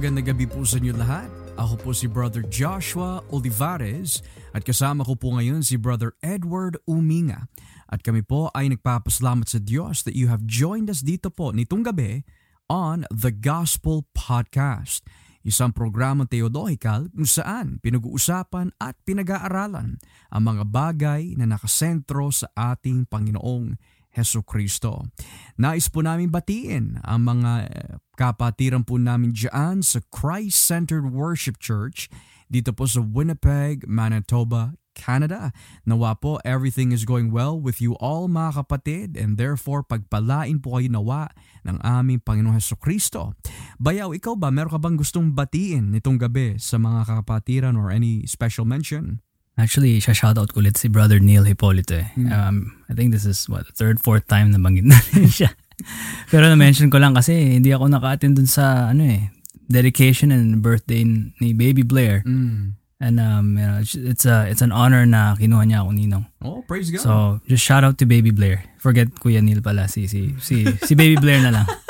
Magandang gabi po sa inyo lahat. Ako po si Brother Joshua Olivares at kasama ko po ngayon si Brother Edward Uminga. At kami po ay nagpapasalamat sa Diyos that you have joined us dito po nitong gabi on The Gospel Podcast. Isang programang theological kung saan pinag-uusapan at pinag-aaralan ang mga bagay na nakasentro sa ating Panginoong Heso Kristo. Nais po namin batiin ang mga eh, kapatiran po namin dyan sa Christ-Centered Worship Church dito po sa Winnipeg, Manitoba, Canada. Nawa po everything is going well with you all mga kapatid and therefore pagpalain po kayo nawa ng aming Panginoong Heso Kristo. Bayaw, ikaw ba meron ka bang gustong batiin nitong gabi sa mga kapatiran or any special mention? Actually, siya shoutout ko ulit si Brother Neil Hipolito eh. Mm. Um, I think this is what, third, fourth time na banggit natin siya. Pero na-mention ko lang kasi hindi ako naka-attend dun sa ano eh, dedication and birthday ni Baby Blair. Mm. And um, you know, it's, it's a it's an honor na kinuha niya ako ninong. Oh, praise God. So, just shout out to Baby Blair. Forget Kuya Neil pala si si si, si Baby Blair na lang.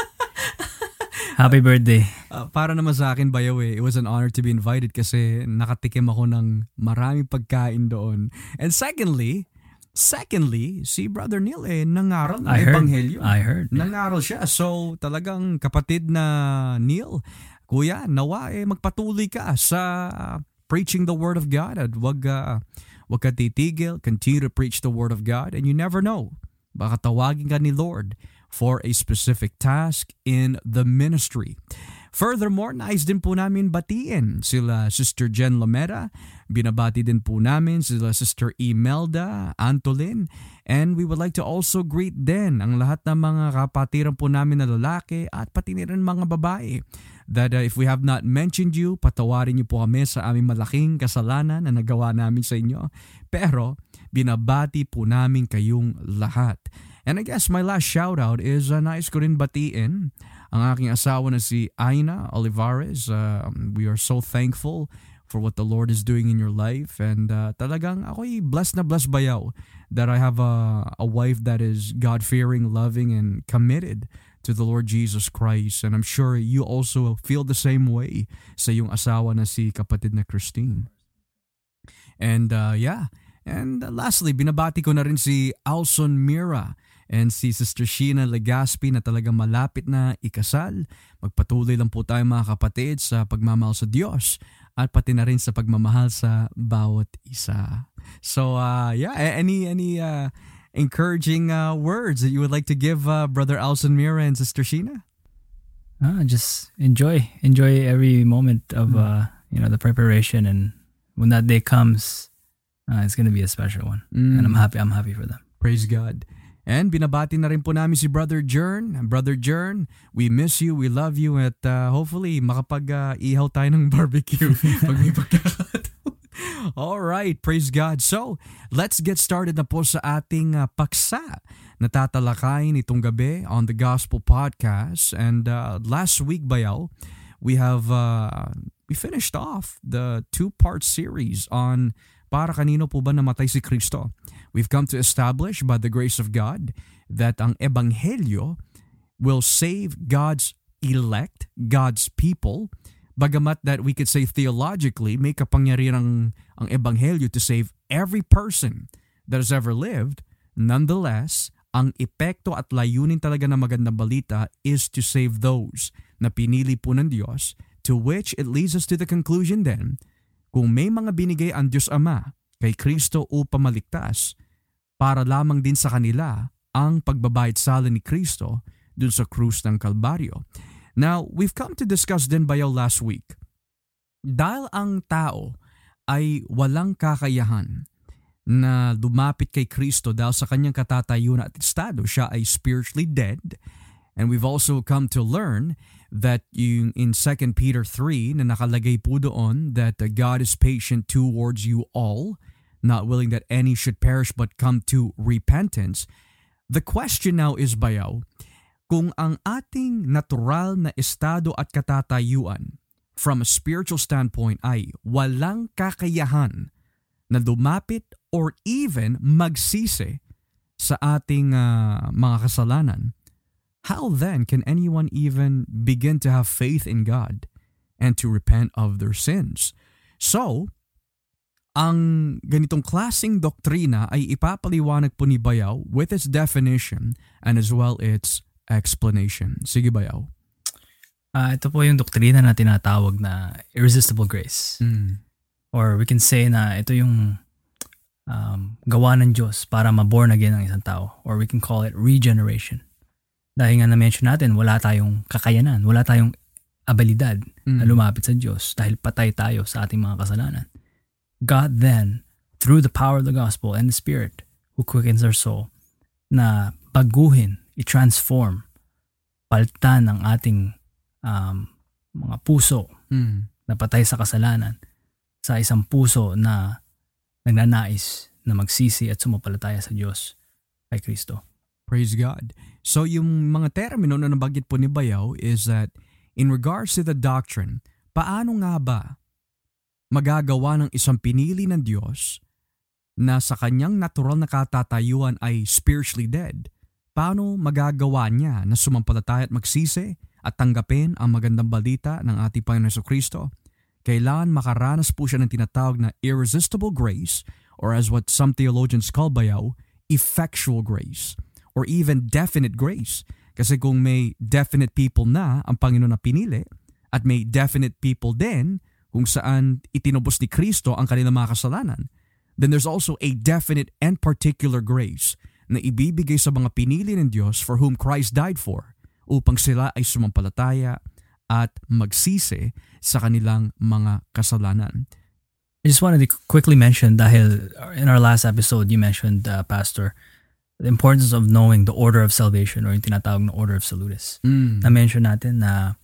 Happy birthday. Uh, para naman sa akin, bayaw eh, it was an honor to be invited kasi nakatikim ako ng maraming pagkain doon. And secondly, secondly, si Brother Neil eh, nangaral ng I heard. Ebanghelyo. I heard. Nangaral siya. So talagang kapatid na Neil, kuya, nawa eh, magpatuloy ka sa preaching the Word of God at wag, uh, wag ka titigil, continue to preach the Word of God and you never know, baka tawagin ka ni Lord for a specific task in the ministry. Furthermore, nais din po namin batiin sila Sister Jen Lomera, binabati din po namin sila Sister Imelda Antolin, and we would like to also greet din ang lahat ng mga kapatiran po namin na lalaki at pati na rin mga babae that uh, if we have not mentioned you, patawarin niyo po kami sa aming malaking kasalanan na nagawa namin sa inyo. Pero binabati po namin kayong lahat. And I guess my last shout out is uh, nais ko rin batiin ang aking asawa na si Aina Olivares. Uh, we are so thankful for what the Lord is doing in your life. And uh, talagang ako'y blessed na blessed bayaw that I have a, a wife that is God-fearing, loving, and committed to the Lord Jesus Christ. And I'm sure you also feel the same way sa iyong asawa na si kapatid na Christine. And uh, yeah, and lastly, binabati ko na rin si Alson Mira and si Sister Sheena Legaspi na talagang malapit na ikasal. Magpatuloy lang po tayo mga kapatid sa pagmamahal sa Diyos at pati na rin sa pagmamahal sa bawat isa. So uh, yeah, any any uh, encouraging uh, words that you would like to give uh, Brother Alson Mira and Sister Sheena? Ah, just enjoy, enjoy every moment of uh, you know the preparation, and when that day comes, uh, it's gonna be a special one, and I'm happy. I'm happy for them. Praise God. And binabati na rin po namin si Brother Jern. Brother Jern, we miss you, we love you, at uh, hopefully makapag-ihaw tayo ng barbecue pag may pagkakataon. All right, praise God. So, let's get started na po sa ating uh, paksa na tatalakayin itong gabi on the Gospel Podcast. And uh, last week, Bayaw, we have uh, we finished off the two-part series on para kanino po ba namatay si Kristo. We've come to establish by the grace of God that ang ebanghelyo will save God's elect, God's people, bagamat that we could say theologically, may kapangyarihan ang, ang ebanghelyo to save every person that has ever lived. Nonetheless, ang epekto at layunin talaga ng magandang balita is to save those na pinili po ng Diyos, to which it leads us to the conclusion then, kung may mga binigay ang Diyos Ama kay Kristo upang maligtas, para lamang din sa kanila ang pagbabayad sala ni Kristo dun sa krus ng Kalbaryo. Now, we've come to discuss din bayaw last week. Dahil ang tao ay walang kakayahan na lumapit kay Kristo dahil sa kanyang katatayunan at estado, siya ay spiritually dead. And we've also come to learn that yung in 2 Peter 3 na nakalagay po doon that uh, God is patient towards you all, not willing that any should perish but come to repentance. The question now is bayaw, kung ang ating natural na estado at katatayuan from a spiritual standpoint ay walang kakayahan na lumapit or even magsisi sa ating uh, mga kasalanan, how then can anyone even begin to have faith in God and to repent of their sins. So, ang ganitong klasing doktrina ay ipapaliwanag po ni Bayaw with its definition and as well its explanation. Sige Bayaw. Uh, ito po yung doktrina na tinatawag na irresistible grace. Mm. Or we can say na ito yung um, gawa ng Diyos para ma-born again ang isang tao. Or we can call it regeneration. Dahil nga na-mention natin, wala tayong kakayanan, wala tayong abilidad mm. na lumapit sa Diyos dahil patay tayo sa ating mga kasalanan. God then, through the power of the gospel and the Spirit who quickens our soul, na baguhin, i-transform, paltan ang ating um, mga puso mm. na patay sa kasalanan sa isang puso na nagnanais na magsisi at sumapalataya sa Diyos kay Kristo. Praise God. So yung mga termino na nabanggit po ni Bayaw is that in regards to the doctrine, paano nga ba magagawa ng isang pinili ng Diyos na sa kanyang natural na katatayuan ay spiritually dead? Paano magagawa niya na sumampalataya at magsisi at tanggapin ang magandang balita ng ating Panginoon Kristo? Kailangan makaranas po siya ng tinatawag na irresistible grace or as what some theologians call bayaw, effectual grace or even definite grace. Kasi kung may definite people na ang Panginoon na pinili at may definite people din kung saan itinubos ni Kristo ang kanilang mga kasalanan, then there's also a definite and particular grace na ibibigay sa mga pinili ng Diyos for whom Christ died for upang sila ay sumampalataya at magsisi sa kanilang mga kasalanan. I just wanted to quickly mention dahil in our last episode you mentioned uh, pastor the importance of knowing the order of salvation or yung tinatawag na order of salutis. Mm. Na-mention natin na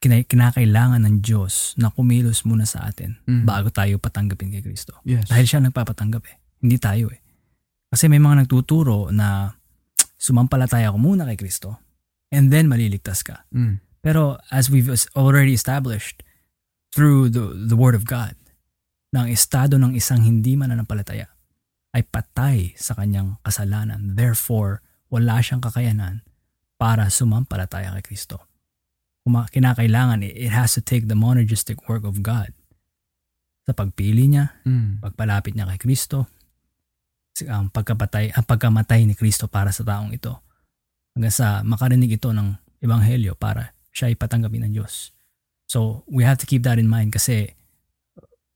kina- kinakailangan ng Diyos na kumilos muna sa atin Mm. bago tayo patanggapin kay Kristo. Yes. Dahil siya nagpapatanggap eh. Hindi tayo eh. Kasi may mga nagtuturo na sumampalataya ko muna kay Kristo and then maliligtas ka. Mm. Pero as we've already established through the, the Word of God, ang estado ng isang hindi mananampalataya ay patay sa kanyang kasalanan. Therefore, wala siyang kakayanan para sumampalataya kay Kristo. Kinakailangan, it has to take the monergistic work of God sa pagpili niya, Mm. pagpalapit niya kay Kristo, ang pagkapatay, ang pagkamatay ni Kristo para sa taong ito. Hanggang sa makarinig ito ng ebanghelyo para siya ay patanggapin ng Diyos. So, we have to keep that in mind kasi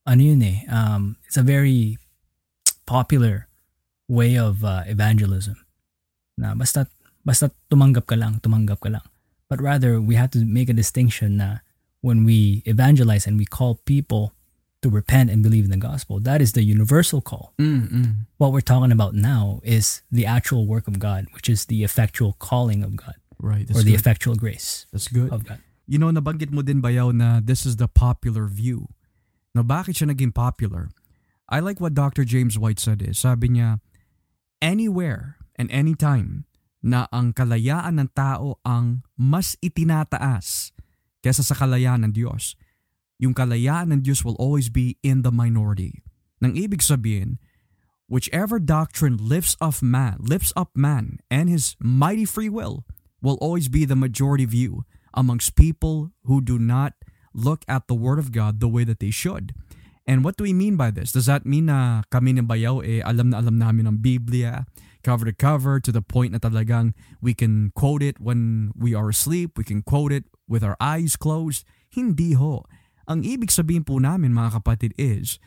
ano yun eh, um, it's a very popular way of uh, evangelism. Na basta basta tumanggap ka lang, tumanggap ka lang. But rather, we have to make a distinction na when we evangelize and we call people to repent and believe in the gospel, that is the universal call. Mm, mm. What we're talking about now is the actual work of God, which is the effectual calling of God Right. or the good. effectual grace That's good. of God. You know, nabanggit mo din bayaw na this is the popular view. Na bakit siya naging popular? I like what Dr. James White said is, sabi niya, anywhere and anytime na ang kalayaan ng tao ang mas itinataas kesa sa kalayaan ng Diyos, yung kalayaan ng Diyos will always be in the minority. Nang ibig sabihin, whichever doctrine lifts up man, lifts up man and his mighty free will will always be the majority view amongst people who do not look at the Word of God the way that they should. And what do we mean by this? Does that mean na kami ng bayaw eh alam na alam namin ang Biblia, cover to cover to the point na talagang we can quote it when we are asleep, we can quote it with our eyes closed? Hindi ho. Ang ibig sabihin po namin mga kapatid is,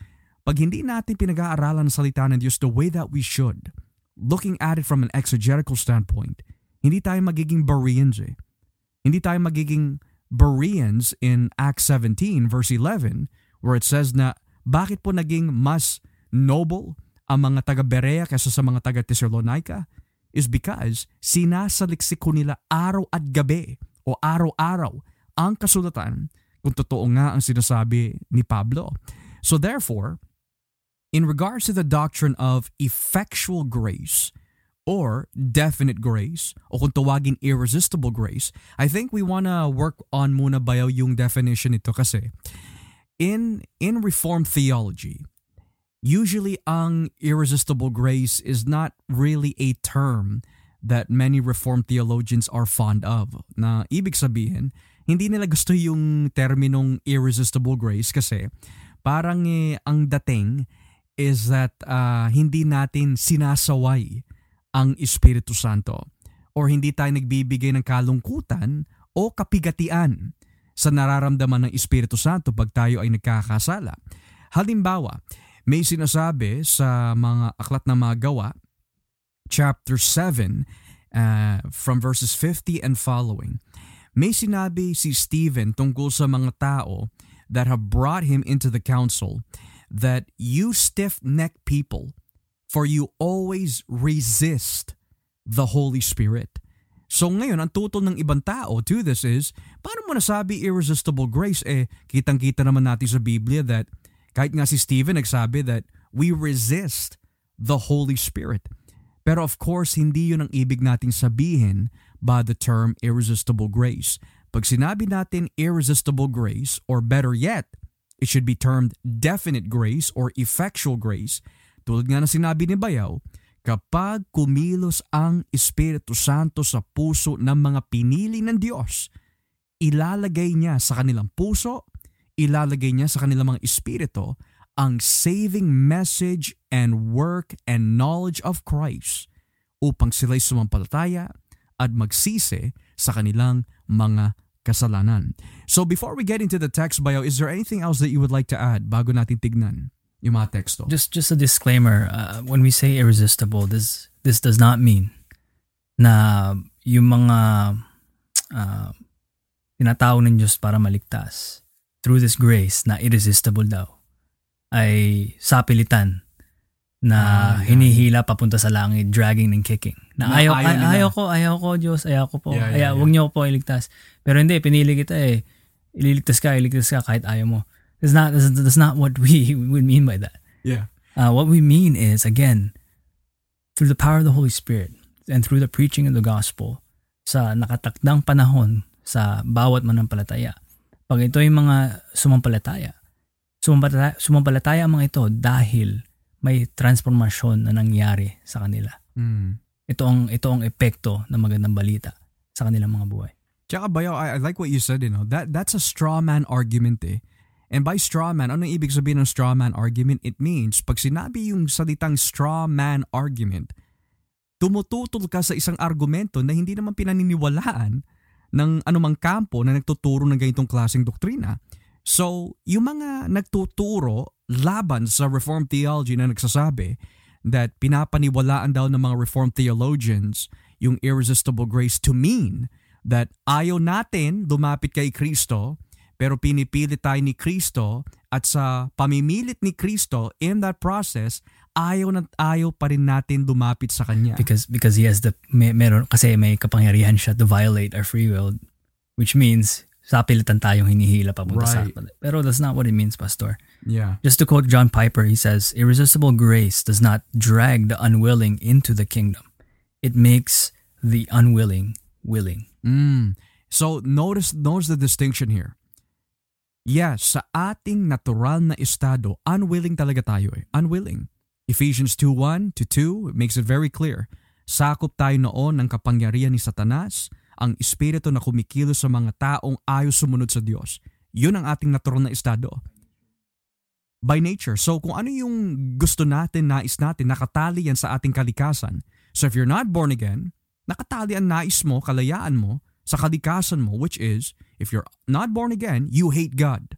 pag hindi natin pinag-aaralan ang salita ng Diyos the way that we should, looking at it from an exegetical standpoint, hindi tayo magiging Bereans eh. Hindi tayo magiging Bereans in Acts 17 verse 11 where it says na bakit po naging mas noble ang mga taga-Berea kaysa sa mga taga-Thessalonica is because sinasaliksik ko nila araw at gabi o araw-araw ang kasulatan kung totoo nga ang sinasabi ni Pablo. So therefore, in regards to the doctrine of effectual grace or definite grace o kung tawagin irresistible grace, I think we wanna work on muna bayaw yung definition nito kasi in in reformed theology, usually ang irresistible grace is not really a term that many reformed theologians are fond of. Na ibig sabihin, hindi nila gusto yung terminong irresistible grace kasi parang eh, ang dating is that uh, hindi natin sinasaway ang Espiritu Santo or hindi tayo nagbibigay ng kalungkutan o kapigatian sa nararamdaman ng Espiritu Santo pag tayo ay nagkakasala. Halimbawa, may sinasabi sa mga aklat na mga gawa, chapter 7, uh, from verses 50 and following, may sinabi si Stephen tungkol sa mga tao that have brought him into the council that you stiff-necked people, for you always resist the Holy Spirit. So ngayon, ang tutol ng ibang tao to this is, paano mo nasabi irresistible grace? Eh, kitang-kita naman natin sa Biblia that kahit nga si Stephen nagsabi that we resist the Holy Spirit. Pero of course, hindi yun ang ibig nating sabihin by the term irresistible grace. Pag sinabi natin irresistible grace, or better yet, it should be termed definite grace or effectual grace, tulad nga na sinabi ni Bayaw, kapag kumilos ang Espiritu Santo sa puso ng mga pinili ng Diyos, ilalagay niya sa kanilang puso, ilalagay niya sa kanilang mga espiritu ang saving message and work and knowledge of Christ upang sila'y sumampalataya at magsisi sa kanilang mga kasalanan. So before we get into the text bio, is there anything else that you would like to add bago natin tignan yung mga teksto? Just just a disclaimer, uh, when we say irresistible, this this does not mean na yung mga uh, tinatawag ng Diyos para maligtas through this grace na irresistible daw ay sapilitan na Ah, yeah. hinihila papunta sa langit, dragging and kicking. Na, Na ayaw, ayaw ay, ayaw ko, ayaw ko Diyos, ayaw ko po. Yeah, yeah, Kaya yeah. wag niyo po iligtas. Pero hindi, pinili kita eh. Ililigtas ka, iligtas ka kahit ayaw mo. That's not, that's, not what we would mean by that. Yeah. Uh, what we mean is, again, through the power of the Holy Spirit and through the preaching of the gospel sa nakatakdang panahon sa bawat manampalataya. Pag ito yung mga sumampalataya, sumampalataya, sumampalataya ang mga ito dahil may transformasyon na nangyari sa kanila. Mm. Ito ang, ito ang epekto ng magandang balita sa kanilang mga buhay. Tsaka Bayaw, I, I like what you said, you know, that, that's a straw man argument eh. And by straw man, ano ibig sabihin ng straw man argument? It means, pag sinabi yung salitang straw man argument, tumututol ka sa isang argumento na hindi naman pinaniniwalaan ng anumang kampo na nagtuturo ng ganitong klaseng doktrina. So, yung mga nagtuturo laban sa Reformed theology na nagsasabi that pinapaniwalaan daw ng mga Reformed theologians yung irresistible grace to mean that ayaw natin lumapit kay Kristo pero pinipilit tayo ni Kristo at sa pamimilit ni Kristo in that process ayaw na ayaw pa rin natin lumapit sa kanya. Because because he has the may, meron kasi may kapangyarihan siya to violate our free will which means sapilitan tayong hinihila papunta sa Right. Pero that's not what it means, pastor. Yeah. Just to quote John Piper, he says, "Irresistible grace does not drag the unwilling into the kingdom. It makes the unwilling willing." Mm. So notice notice the distinction here. Yes, sa ating natural na estado, unwilling talaga tayo eh. Unwilling. Ephesians 2.1 to 2 it makes it very clear. Sakop tayo noon ng kapangyarihan ni Satanas, ang espiritu na kumikilos sa mga taong ayaw sumunod sa Diyos. Yun ang ating natural na estado. By nature. So kung ano yung gusto natin, nais natin, nakatali yan sa ating kalikasan. So if you're not born again, nakatali ang nais mo, kalayaan mo, sa kalikasan mo, which is, if you're not born again, you hate God.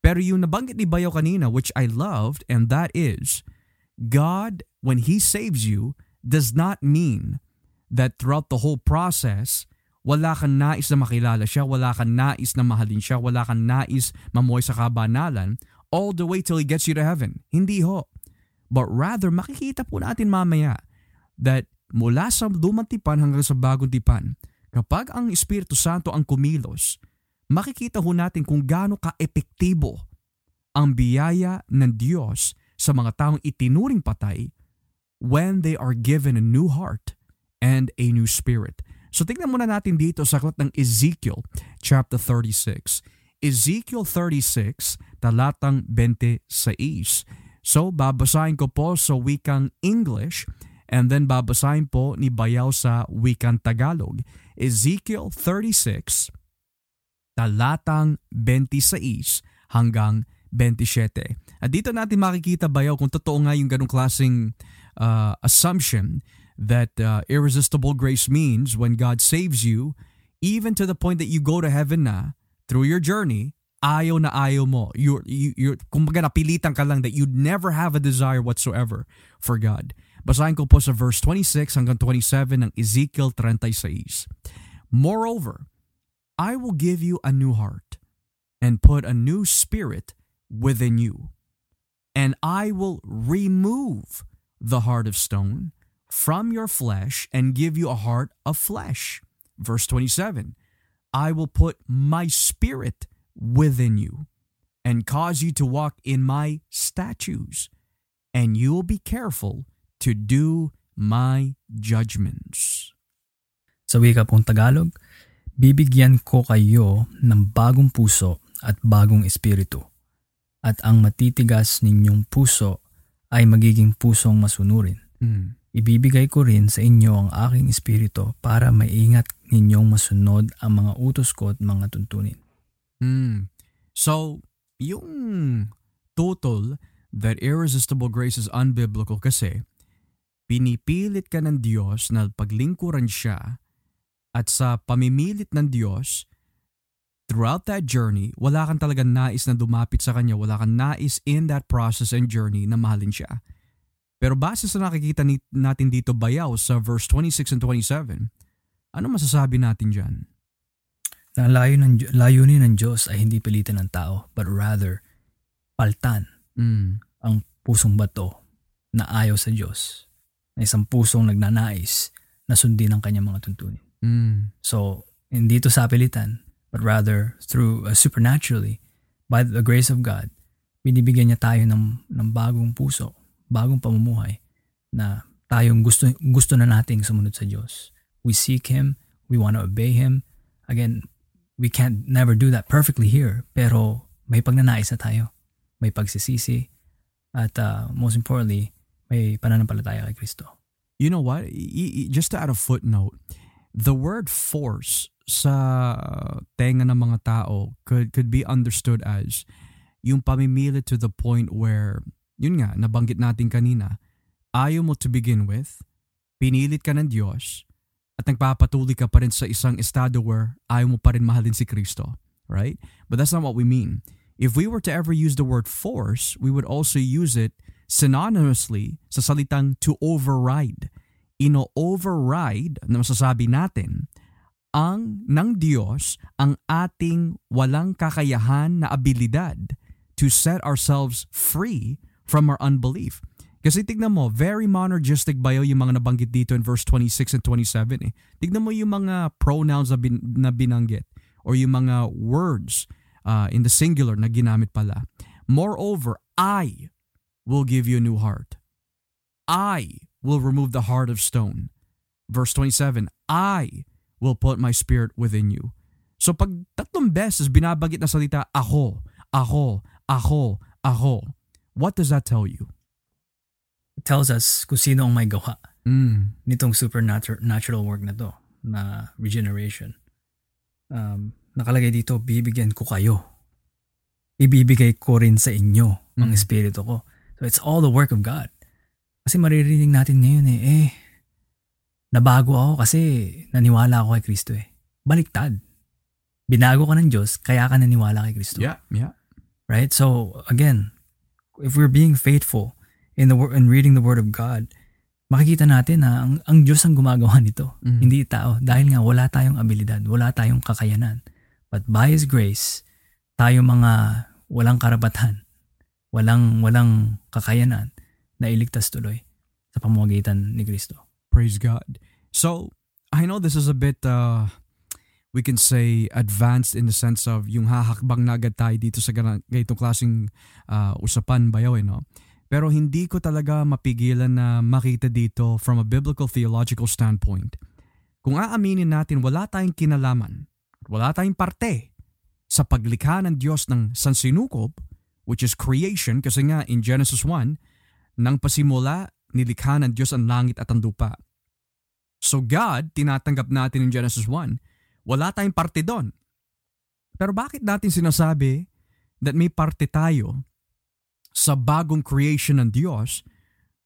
Pero yung nabanggit ni Bayo kanina, which I loved, and that is, God, when He saves you, does not mean that throughout the whole process, wala kang nais na makilala siya, wala kang nais na mahalin siya, wala kang nais mamuhay sa kabanalan, all the way till He gets you to heaven. Hindi ho. But rather, makikita po natin mamaya that mula sa lumang tipan hanggang sa bagong tipan, kapag ang Espiritu Santo ang kumilos, makikita ho natin kung gaano ka-epektibo ang biyaya ng Diyos sa mga taong itinuring patay when they are given a new heart and a new spirit. So tingnan muna natin dito sa aklat ng Ezekiel chapter 36. Ezekiel 36, talatang 26. So babasahin ko po sa wikang English and then babasahin po ni Bayaw sa wikang Tagalog. Ezekiel 36 talatang 26 hanggang 27. At dito natin makikita bayaw kung totoo nga yung ganong klaseng uh, assumption that uh, irresistible grace means when God saves you, even to the point that you go to heaven na through your journey, ayaw na ayaw mo. You're, you, you're, kumbaga napilitan ka lang that you'd never have a desire whatsoever for God. Basahin ko po sa verse 26 hanggang 27 ng Ezekiel 36. Moreover, I will give you a new heart and put a new spirit within you. And I will remove the heart of stone from your flesh and give you a heart of flesh. Verse 27 I will put my spirit within you and cause you to walk in my statutes, and you will be careful to do my judgments. Sa wika pong Tagalog, bibigyan ko kayo ng bagong puso at bagong espiritu at ang matitigas ninyong puso ay magiging pusong masunurin. Mm. Ibibigay ko rin sa inyo ang aking espiritu para maingat ninyong masunod ang mga utos ko at mga tuntunin. Mm. So, yung total that irresistible grace is unbiblical kasi pinipilit ka ng Diyos na paglingkuran siya at sa pamimilit ng Diyos, throughout that journey, wala kang talaga nais na dumapit sa Kanya, wala kang nais in that process and journey na mahalin siya. Pero base sa nakikita natin dito bayaw sa verse 26 and 27, ano masasabi natin dyan? Na layo ng, layunin ng Diyos ay hindi pilitan ng tao, but rather paltan Mm. ang pusong bato na ayaw sa Diyos, na isang pusong nagnanais na sundin ang kanyang mga tuntunin. Mm. So, hindi ito sa pilitan, but rather through uh, supernaturally, by the grace of God, binibigyan niya tayo ng, ng bagong puso, bagong pamumuhay na tayong gusto, gusto na nating sumunod sa Diyos. We seek Him, we want to obey Him. Again, we can't never do that perfectly here, pero may pagnanais na tayo. May pagsisisi, at uh, most importantly, may pananampalataya kay Kristo. You know what? Just to add a footnote, the word force sa tenga ng mga tao could could be understood as yung pamimilit to the point where yun nga nabanggit natin kanina ayaw mo to begin with pinilit ka ng Diyos at nagpapatuloy ka pa rin sa isang estado where ayaw mo pa rin mahalin si Kristo right but that's not what we mean if we were to ever use the word force we would also use it synonymously sa salitang to override ino-override na masasabi natin ang ng Diyos ang ating walang kakayahan na abilidad to set ourselves free from our unbelief. Kasi tignan mo, very monergistic ba yung mga nabanggit dito in verse 26 and 27 eh. Tignan mo yung mga pronouns na, bin, na binanggit or yung mga words uh, in the singular na ginamit pala. Moreover, I will give you a new heart. I will remove the heart of stone. Verse 27, I will put my spirit within you. So pag tatlong beses binabagit na salita, ako, ako, ako, ako, what does that tell you? It tells us kung sino ang may gawa Mm. nitong supernatural natural work na to, na regeneration. Um, nakalagay dito, bibigyan ko kayo. Ibibigay ko rin sa inyo ang Mm. espiritu ko. So it's all the work of God. Kasi maririnig natin ngayon eh, eh, nabago ako kasi naniwala ako kay Kristo eh. Baliktad. Binago ka ng Diyos, kaya ka naniwala kay Kristo. Yeah, yeah. right? So again, if we're being faithful in the in reading the Word of God, makikita natin na ang, ang Diyos ang gumagawa nito, Mhm. hindi tao. Dahil nga wala tayong abilidad, wala tayong kakayanan. But by His grace, tayo mga walang karapatan, walang walang kakayanan na iligtas tuloy sa pamamagitan ni Kristo. Praise God. So, I know this is a bit, uh, we can say, advanced in the sense of yung hahakbang na agad tayo dito sa ganitong klaseng uh, usapan bayaw, eh, no? Pero hindi ko talaga mapigilan na makita dito from a biblical theological standpoint. Kung aaminin natin wala tayong kinalaman, wala tayong parte sa paglikha ng Diyos ng sansinukob, which is creation, kasi nga in Genesis 1, nang pasimula, nilikha ng Diyos ang langit at ang lupa. So God, tinatanggap natin in Genesis 1, wala tayong parte doon. Pero bakit natin sinasabi that may parte tayo sa bagong creation ng Diyos,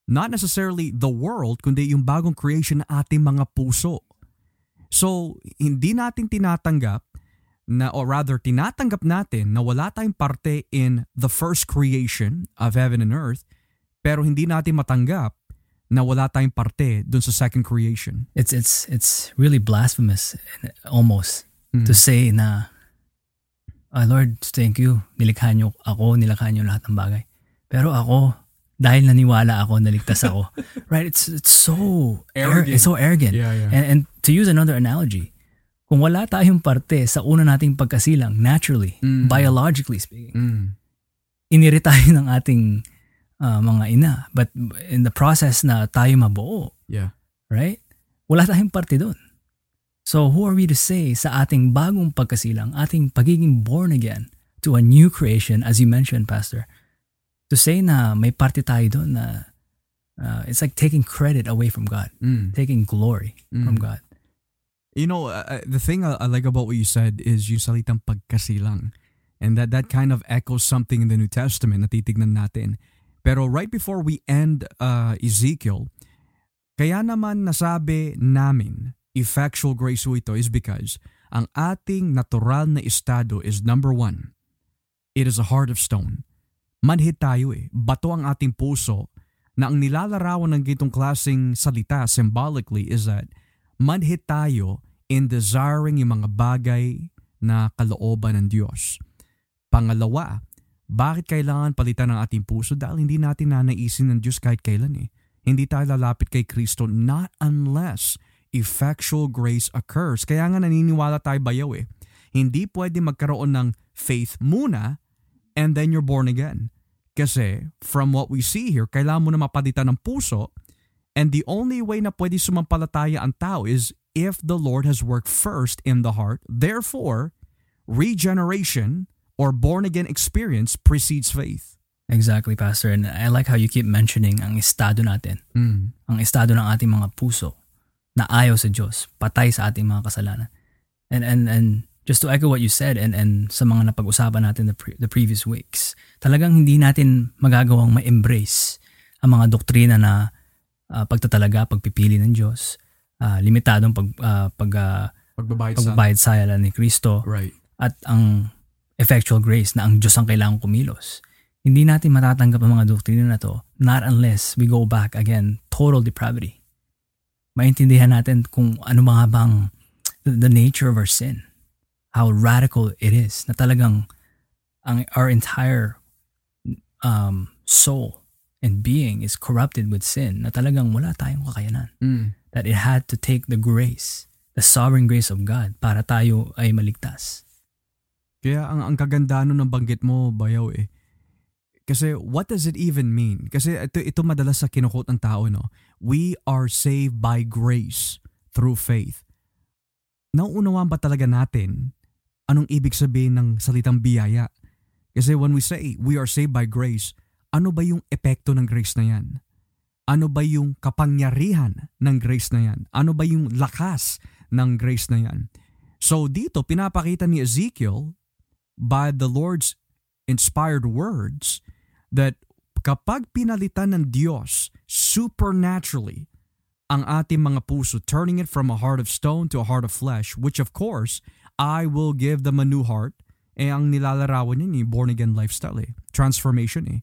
not necessarily the world, kundi yung bagong creation ng ating mga puso. So, hindi natin tinatanggap na or rather tinatanggap natin na wala tayong parte in the first creation of heaven and earth pero hindi natin matanggap na wala tayong parte dun sa second creation. It's it's it's really blasphemous almost Mm. to say na ah, Lord, thank you. Nilikha niyo ako, nilikha niyo lahat ng bagay. Pero ako, dahil naniwala ako, naligtas ako. right? It's it's so Arrogant. It's so arrogant. Yeah, yeah. And, and to use another analogy, kung wala tayong parte sa una nating pagkasilang, naturally, Mm. biologically speaking, Mm. iniri tayo ng ating ah, mga ina. But in the process na tayo mabuo, Yeah. right? Wala tayong parte doon. So who are we to say sa ating bagong pagkasilang, ating pagiging born again to a new creation, as you mentioned, Pastor, to say na may parte tayo doon na uh, it's like taking credit away from God, Mm. taking glory from Mm. God. You know, uh, the thing I, I like about what you said is yung salitang pagkasilang. And that that kind of echoes something in the New Testament na titignan natin. Pero right before we end uh, Ezekiel, kaya naman nasabi namin effectual grace ho ito is because ang ating natural na estado is number one, it is a heart of stone. Manhid tayo eh. Bato ang ating puso na ang nilalarawan ng gitong klaseng salita symbolically is that manhid tayo in desiring yung mga bagay na kalooban ng Diyos. Pangalawa, bakit kailangan palitan ng ating puso? Dahil hindi natin nanaisin ng Diyos kahit kailan eh. Hindi tayo lalapit kay Kristo not unless effectual grace occurs. Kaya nga naniniwala tayo bayaw eh. Hindi pwede magkaroon ng faith muna and then you're born again. Kasi from what we see here, kailangan mo na mapalitan ng puso and the only way na pwede sumampalataya ang tao is if the Lord has worked first in the heart. Therefore, regeneration or born again experience precedes faith. Exactly, Pastor. And I like how you keep mentioning ang estado natin, Mm. ang estado ng ating mga puso na ayaw sa Diyos, patay sa ating mga kasalanan. And and and just to echo what you said and and sa mga napag-usapan natin the, pre- the previous weeks, talagang hindi natin magagawang ma-embrace ang mga doktrina na ah, pagtatalaga, pagpipili ng Diyos, ah, limitadong pag ah, pag ah, Pagbabayad sa... pagbabayad sa ala ni Kristo Right. at ang effectual grace na ang Diyos ang kailangang kumilos. Hindi natin matatanggap ang mga doktrina na to not unless we go back again, total depravity. Maintindihan natin kung ano mga bang the, the nature of our sin. How radical it is na talagang ang, our entire um, soul and being is corrupted with sin na talagang wala tayong kakayanan. Mm. That it had to take the grace, the sovereign grace of God para tayo ay maligtas. Kaya ang, ang kaganda nun ng banggit mo, bayaw eh. Kasi what does it even mean? Kasi ito, ito madalas sa kinukot ng tao, no? We are saved by grace through faith. Nauunawaan ba talaga natin anong ibig sabihin ng salitang biyaya? Kasi when we say we are saved by grace, ano ba yung epekto ng grace na yan? Ano ba yung kapangyarihan ng grace na yan? Ano ba yung lakas ng grace na yan? So dito, pinapakita ni Ezekiel by the Lord's inspired words that kapag pinalitan ng Diyos supernaturally ang ating mga puso, turning it from a heart of stone to a heart of flesh, which of course, I will give them a new heart, eh ang nilalarawan niya ni born again lifestyle eh, transformation eh.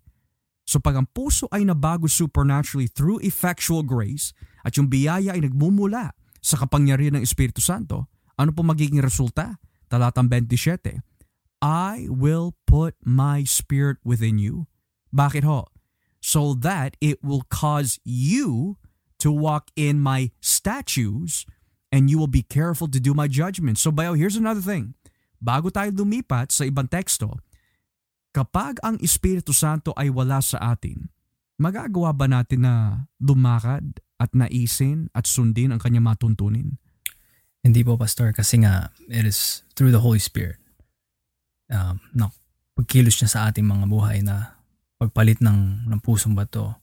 So pag ang puso ay nabago supernaturally through effectual grace at yung biyaya ay nagmumula sa kapangyarihan ng Espiritu Santo, ano po magiging resulta? Talatang 27, I will put my spirit within you. Bakit ho? So that it will cause you to walk in my statutes and you will be careful to do my judgments. So bayo, here's another thing. Bago tayo lumipat sa ibang teksto, kapag ang Espiritu Santo ay wala sa atin, magagawa ba natin na lumakad at naisin at sundin ang kanyang matuntunin? Hindi po, Pastor, kasi nga, it is through the Holy Spirit. Um, no, pagkilos niya sa ating mga buhay na pagpalit ng, ng pusong bato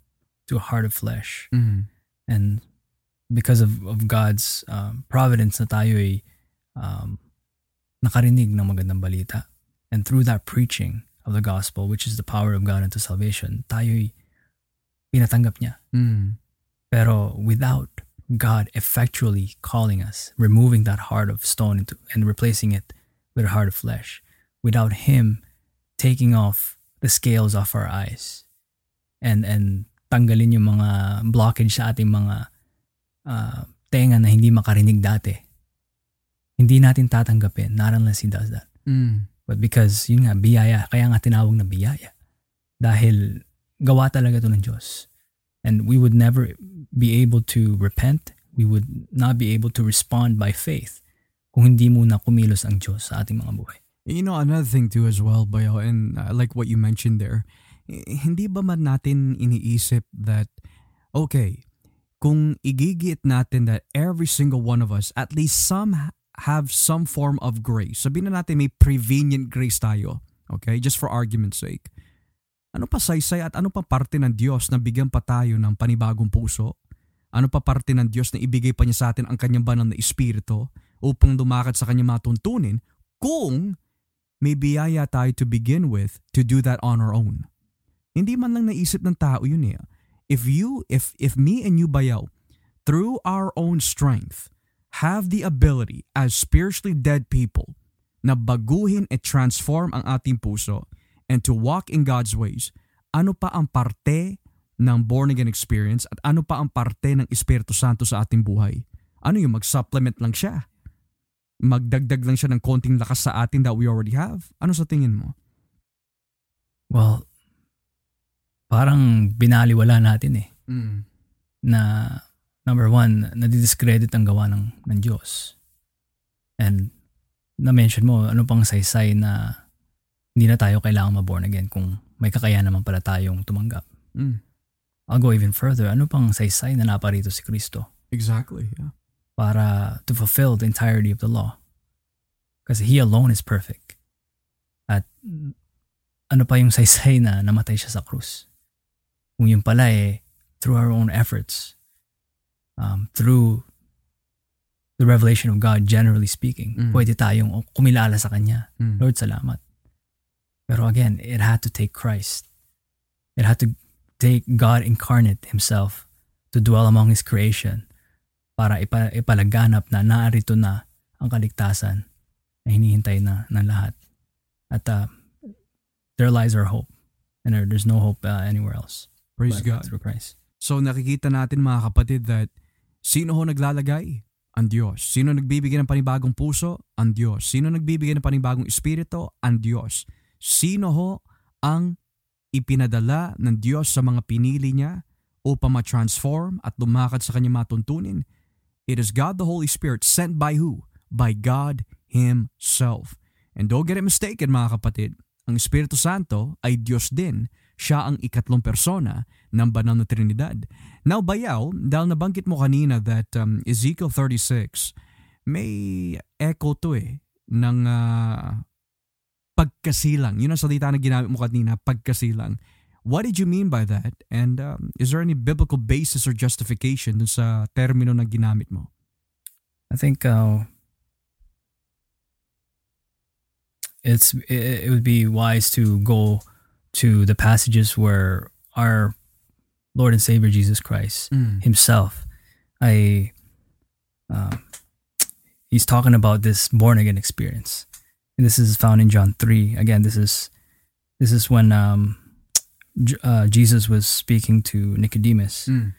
to a heart of flesh. Mm. nakarinig ng magandang balita. And through that preaching of the gospel, which is the power of God unto salvation, tayo'y pinatanggap niya. Mm. Pero without God effectually calling us, removing that heart of stone into, and replacing it with a heart of flesh, without Him taking off the scales off our eyes and and tanggalin yung mga blockage sa ating mga uh, tenga na hindi makarinig dati. Hindi natin tatanggapin, not unless He does that. Mm. But because, yun nga, biyaya. Kaya nga tinawag na biyaya. Dahil gawa talaga to ng Diyos. And we would never be able to repent. We would not be able to respond by faith kung hindi muna kumilos ang Diyos sa ating mga buhay. You know, another thing too as well, Bayo, and I like what you mentioned there, hindi ba man natin iniisip that, okay, kung igigit natin that every single one of us, at least some have some form of grace. Sabihin na natin may prevenient grace tayo. Okay? Just for argument's sake. Ano pa saysay at ano pa parte ng Diyos na bigyan pa tayo ng panibagong puso? Ano pa parte ng Diyos na ibigay pa niya sa atin ang kanyang banal na espiritu upang dumakad sa kanyang matuntunin kung may biyaya tayo to begin with to do that on our own. Hindi man lang naisip ng tao yun eh. If you, if, if me and you bayaw, through our own strength, have the ability as spiritually dead people na baguhin at transform ang ating puso and to walk in God's ways, ano pa ang parte ng born again experience at ano pa ang parte ng Espiritu Santo sa ating buhay? Ano yung mag-supplement lang siya? magdagdag lang siya ng konting lakas sa atin that we already have? Ano sa tingin mo? Well, parang binaliwala natin eh. Mm. Na number one, nadidiscredit ang gawa ng, ng Diyos. And na-mention mo, ano pang saysay na hindi na tayo kailangan ma-born again kung may kakayahan naman pala tayong tumanggap. Mm. I'll go even further. Ano pang saysay na naparito si Kristo? Exactly, yeah. para to fulfill the entirety of the law. Because He alone is perfect. At ano pa yung saysay na namatay siya sa krus? Kung yung pala eh, through our own efforts, um, through the revelation of God, generally speaking, Mm. pwede tayong kumilala sa Kanya. Mm. Lord, salamat. Pero again, it had to take Christ. It had to take God incarnate Himself to dwell among His creation para ipa, ipalaganap na naarito na ang kaligtasan na hinihintay na ng lahat. At uh, there lies our hope. And there, there's no hope uh, anywhere else. Praise but God. Through Christ. So nakikita natin mga kapatid that sino ho naglalagay? Ang Diyos. Sino nagbibigay ng panibagong puso? Ang Diyos. Sino nagbibigay ng panibagong espiritu? Ang Diyos. Sino ho ang ipinadala ng Diyos sa mga pinili niya upang ma-transform at lumakad sa kanyang matuntunin? It is God the Holy Spirit sent by who? By God Himself. And don't get it mistaken mga kapatid, ang Espiritu Santo ay Diyos din. Siya ang ikatlong persona ng banal na Trinidad. Now, bayaw, dahil nabanggit mo kanina that um, Ezekiel 36, may echo to eh, ng uh, pagkasilang. Yun ang salita na ginamit mo kanina, pagkasilang. What did you mean by that? And um, is there any biblical basis or justification dun sa termino na ginamit mo? I think uh, it's it, it would be wise to go to the passages where our Lord and Savior Jesus Christ Mm. Himself, I, um, He's talking about this born again experience, and this is found in John three. Again, this is this is when um, uh, Jesus was speaking to Nicodemus. Mm.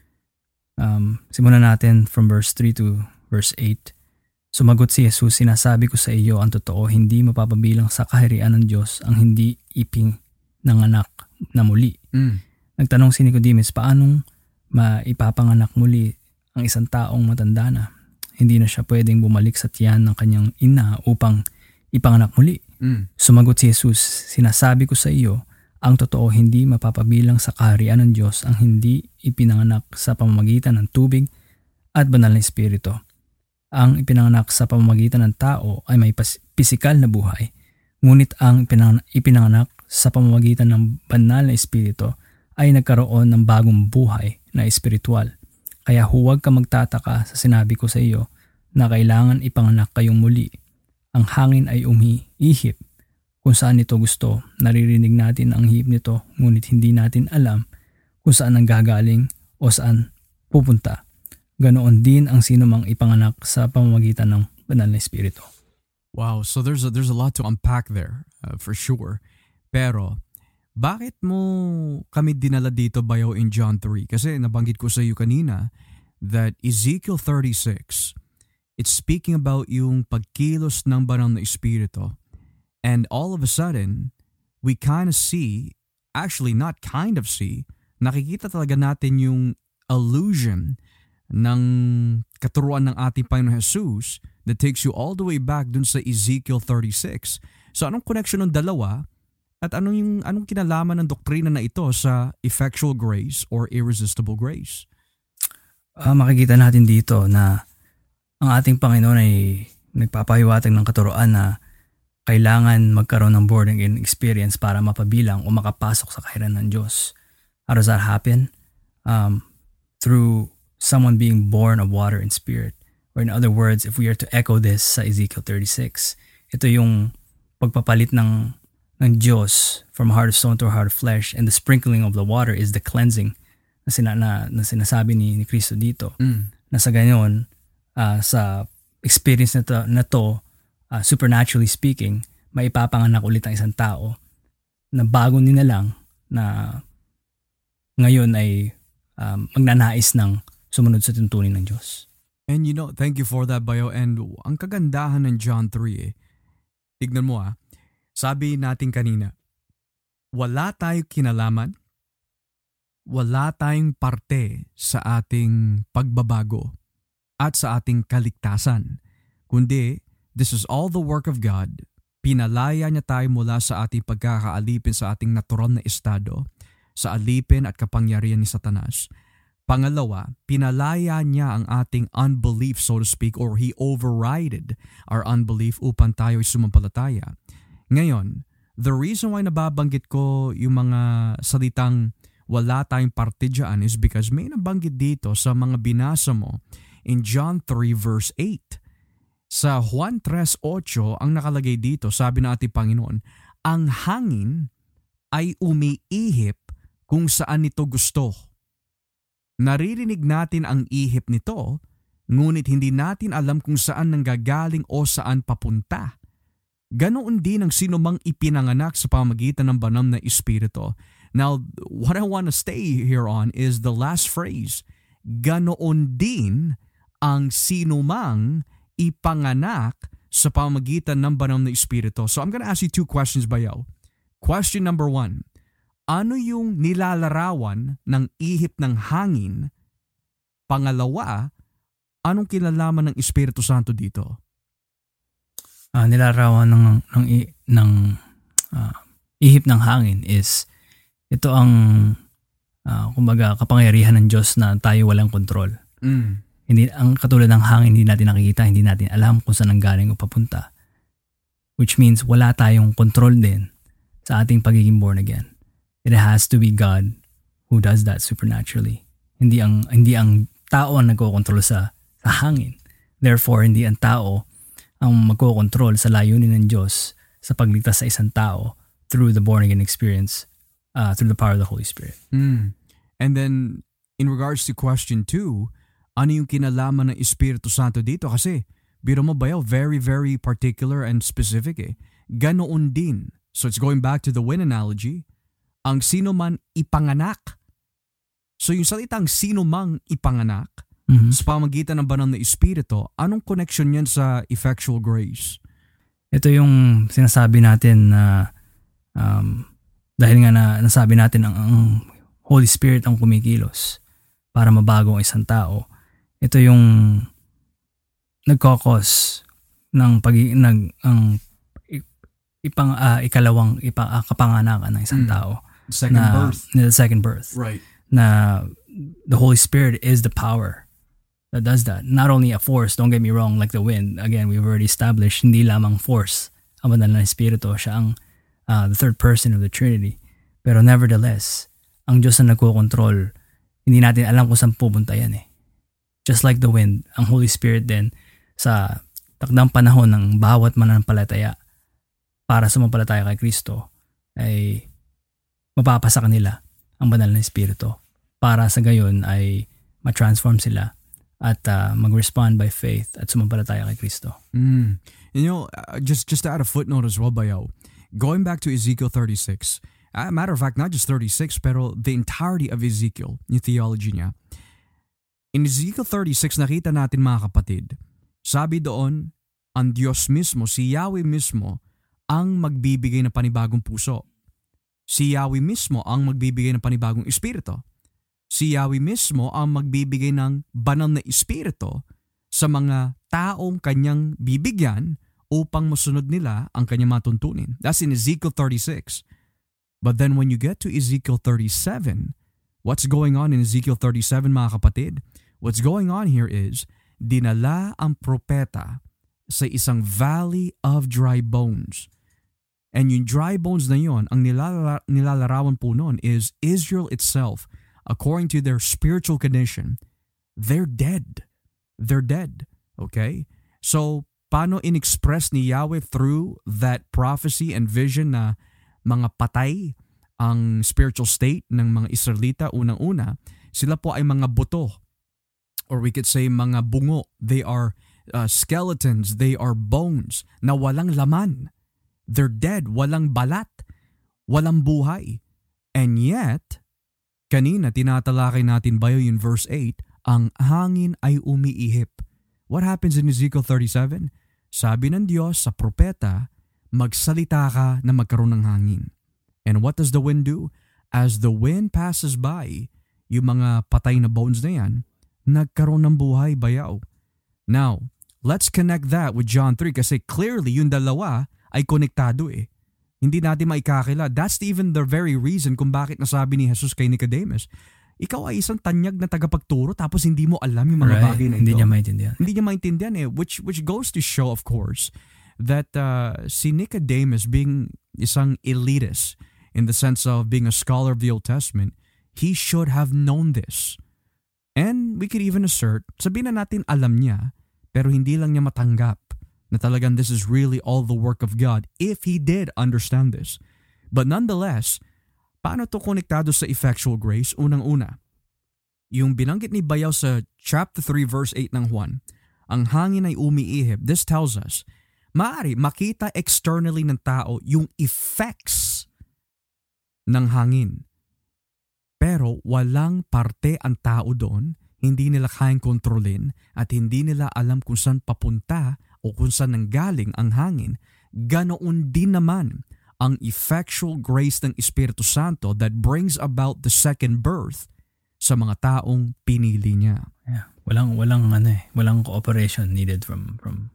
Um, simulan natin from verse 3 to verse 8. Sumagot si Jesus, sinasabi ko sa iyo ang totoo, hindi mapapabilang sa kaharian ng Diyos ang hindi iping ng anak na muli. Mm. Nagtanong si Nicodemus, paanong maipapanganak muli ang isang taong matanda na? Hindi na siya pwedeng bumalik sa tiyan ng kanyang ina upang ipanganak muli. Mm. Sumagot si Jesus, sinasabi ko sa iyo, ang totoo hindi mapapabilang sa kaharian ng Diyos ang hindi ipinanganak sa pamamagitan ng tubig at banal na espiritu. Ang ipinanganak sa pamamagitan ng tao ay may pisikal na buhay, ngunit ang ipinang- ipinanganak sa pamamagitan ng banal na espiritu ay nagkaroon ng bagong buhay na espiritual. Kaya huwag ka magtataka sa sinabi ko sa iyo na kailangan ipanganak kayong muli. ang hangin ay umiihip kung saan ito gusto. Naririnig natin ang hip nito ngunit hindi natin alam kung saan ang gagaling o saan pupunta. Ganoon din ang sino mang ipanganak sa pamamagitan ng banal na espiritu. Wow, so there's a, there's a lot to unpack there, uh, for sure. Pero, bakit mo kami dinala dito bayo in John 3? Kasi nabanggit ko sa iyo kanina that Ezekiel 36, it's speaking about yung pagkilos ng banal na espiritu. And all of a sudden, we kind of see, actually not kind of see, nakikita talaga natin yung illusion ng katuruan ng ating Panginoon Jesus that takes you all the way back dun sa Ezekiel 36. So anong connection ng dalawa at anong yung anong kinalaman ng doktrina na ito sa effectual grace or irresistible grace? Uh, makikita natin dito na ang ating Panginoon ay nagpapahiwatig ng katuroan na kailangan magkaroon ng born again experience para mapabilang o makapasok sa kahirapan ng Diyos. How does that happen? Um, through someone being born of water and spirit. Or in other words, if we are to echo this sa Ezekiel 36, ito yung pagpapalit ng ng Diyos from heart of stone to heart of flesh and the sprinkling of the water is the cleansing na, sina, na, na sinasabi ni, ni Kristo dito. Mm. Na sa ganyan, uh, sa experience na to, na to uh, supernaturally speaking, maipapanganak ulit ang isang tao na bago nila lang na ngayon ay um, magnanais ng sumunod sa tuntunin ng Diyos. And you know, thank you for that, Bayo. And ang kagandahan ng John 3 eh, tignan mo ah, sabi natin kanina, wala tayong kinalaman, wala tayong parte sa ating pagbabago at sa ating kaligtasan. Kundi, this is all the work of God. Pinalaya niya tayo mula sa ating pagkakaalipin sa ating natural na estado, sa alipin at kapangyarihan ni Satanas Pangalawa, pinalaya niya ang ating unbelief so to speak or He overrided our unbelief upang tayo ay sumampalataya. Ngayon, the reason why nababanggit ko yung mga salitang wala tayong parte dyan is because may nabanggit dito sa mga binasa mo in John 3 verse 8. Sa Juan 3.8 ang nakalagay dito, sabi ng ating Panginoon, ang hangin ay umiihip kung saan nito gusto Naririnig natin ang ihip nito, ngunit hindi natin alam kung saan nanggagaling o saan papunta. Ganoon din ang sinumang ipinanganak sa pamagitan ng banal na espiritu. Now, what I want to stay here on is the last phrase. Ganoon din ang sinumang ipanganak sa pamagitan ng banal na espiritu. So I'm going to ask you two questions, Bayaw. Question number one ano yung nilalarawan ng ihip ng hangin? Pangalawa, anong kinalaman ng Espiritu Santo dito? Uh, nilalarawan ng ng ng uh, ihip ng hangin is ito ang uh, kumbaga kapangyarihan ng Diyos na tayo walang kontrol. Mm. Hindi ang katulad ng hangin hindi natin nakikita, hindi natin alam kung saan ang galing o papunta. Which means wala tayong control din sa ating pagiging born again it has to be God who does that supernaturally. Hindi ang hindi ang tao ang nagkokontrol sa sa hangin. Therefore, hindi ang tao ang magkokontrol sa layunin ng Diyos sa pagligtas sa isang tao through the born again experience uh, through the power of the Holy Spirit. Mm. And then in regards to question 2, ano yung kinalaman ng Espiritu Santo dito kasi biro mo bayaw very very particular and specific eh. Ganoon din. So it's going back to the wind analogy ang sino man ipanganak. So yung salitang sino mang ipanganak mm-hmm. sa pamagitan ng banal na espiritu, anong connection yan sa effectual grace? Ito yung sinasabi natin na um, dahil nga na nasabi natin ang, ang Holy Spirit ang kumikilos para mabago ang isang tao. Ito yung nagkokos ng pag nag ang ipang uh, ikalawang ipang uh, kapanganakan ng isang mm. tao second na, birth. The second birth. Right. Na the Holy Spirit is the power that does that. Not only a force, don't get me wrong, like the wind. Again, we've already established, hindi lamang force ang banal na Espiritu. Siya ang uh, the third person of the Trinity. Pero nevertheless, ang Diyos na nagko-control, hindi natin alam kung saan pupunta yan eh. Just like the wind, ang Holy Spirit din sa takdang panahon ng bawat mananampalataya para sumampalataya kay Kristo ay mapapasa kanila ang banal na Espiritu para sa gayon ay ma-transform sila at uh, mag-respond by faith at sumampalataya kay Kristo. Mm. You know, uh, just just to add a footnote as well, Bayo, going back to Ezekiel 36, uh, matter of fact, not just 36, pero the entirety of Ezekiel, yung theology niya. In Ezekiel 36, nakita natin mga kapatid, sabi doon, ang Diyos mismo, si Yahweh mismo, ang magbibigay ng panibagong puso. Si Yahweh mismo ang magbibigay ng panibagong espiritu. Si Yahweh mismo ang magbibigay ng banal na espiritu sa mga taong kanyang bibigyan upang masunod nila ang kanyang matuntunin. That's in Ezekiel 36. But then when you get to Ezekiel 37, what's going on in Ezekiel 37 mga kapatid? What's going on here is, dinala ang propeta sa isang valley of dry bones. And yung dry bones na yon, ang nilalara, nilalarawan po noon is Israel itself, according to their spiritual condition, they're dead. They're dead. Okay? So, paano in-express ni Yahweh through that prophecy and vision na mga patay ang spiritual state ng mga Israelita unang-una, sila po ay mga buto or we could say mga bungo. They are uh, skeletons, they are bones na walang laman. They're dead, walang balat, walang buhay. And yet, kanina tinatalakay natin ba yung verse 8, ang hangin ay umiihip. What happens in Ezekiel 37? Sabi ng Diyos sa propeta, magsalita ka na magkaroon ng hangin. And what does the wind do? As the wind passes by, yung mga patay na bones na yan, nagkaroon ng buhay bayaw. Now, let's connect that with John 3 kasi clearly yung dalawa ay konektado eh. Hindi natin maikakila. That's even the very reason kung bakit nasabi ni Jesus kay Nicodemus, ikaw ay isang tanyag na tagapagturo tapos hindi mo alam yung mga Right. bagay na ito. Hindi niya maintindihan. Hindi niya maintindihan eh. Which, which goes to show, of course, that uh, si Nicodemus being isang elitist in the sense of being a scholar of the Old Testament, he should have known this. And we could even assert, sabihin na natin alam niya, pero hindi lang niya matanggap na talagang this is really all the work of God if he did understand this. But nonetheless, paano to konektado sa effectual grace? Unang-una, yung binanggit ni Bayaw sa chapter 3 verse 8 ng Juan, ang hangin ay umiihip. This tells us, maari makita externally ng tao yung effects ng hangin. Pero walang parte ang tao doon, hindi nila kayang kontrolin at hindi nila alam kung saan papunta o kung saan nanggaling ang hangin. Ganoon din naman ang effectual grace ng Espiritu Santo that brings about the second birth sa mga taong pinili niya. Yeah. Walang walang ano eh, walang cooperation needed from from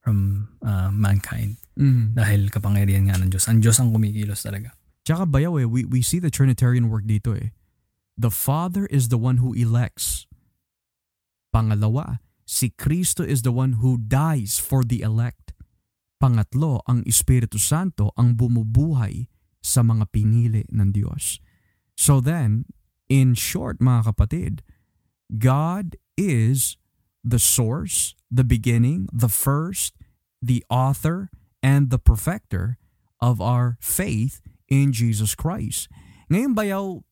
from uh, mankind Mm. dahil kapangyarihan nga ng Diyos. Ang Diyos ang kumikilos talaga. Tsaka bayaw eh, we, we see the Trinitarian work dito eh. The Father is the one who elects. Pangalawa, si Kristo is the one who dies for the elect. Pangatlo, ang Espiritu Santo ang bumubuhay sa mga pinili ng Diyos. So then, in short mga kapatid, God is the source, the beginning, the first, the author, and the perfecter of our faith in Jesus Christ. Ngayon bayaw,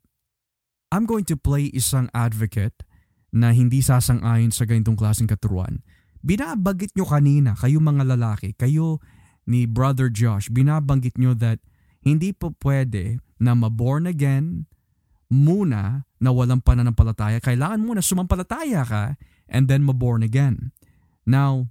I'm going to play isang advocate na hindi sasang-ayon sa ganitong klaseng katuruan. Binabanggit nyo kanina, kayo mga lalaki, kayo ni Brother Josh, binabanggit nyo that hindi po pwede na ma-born again muna na walang pananampalataya. Kailangan muna sumampalataya ka and then ma-born again. Now,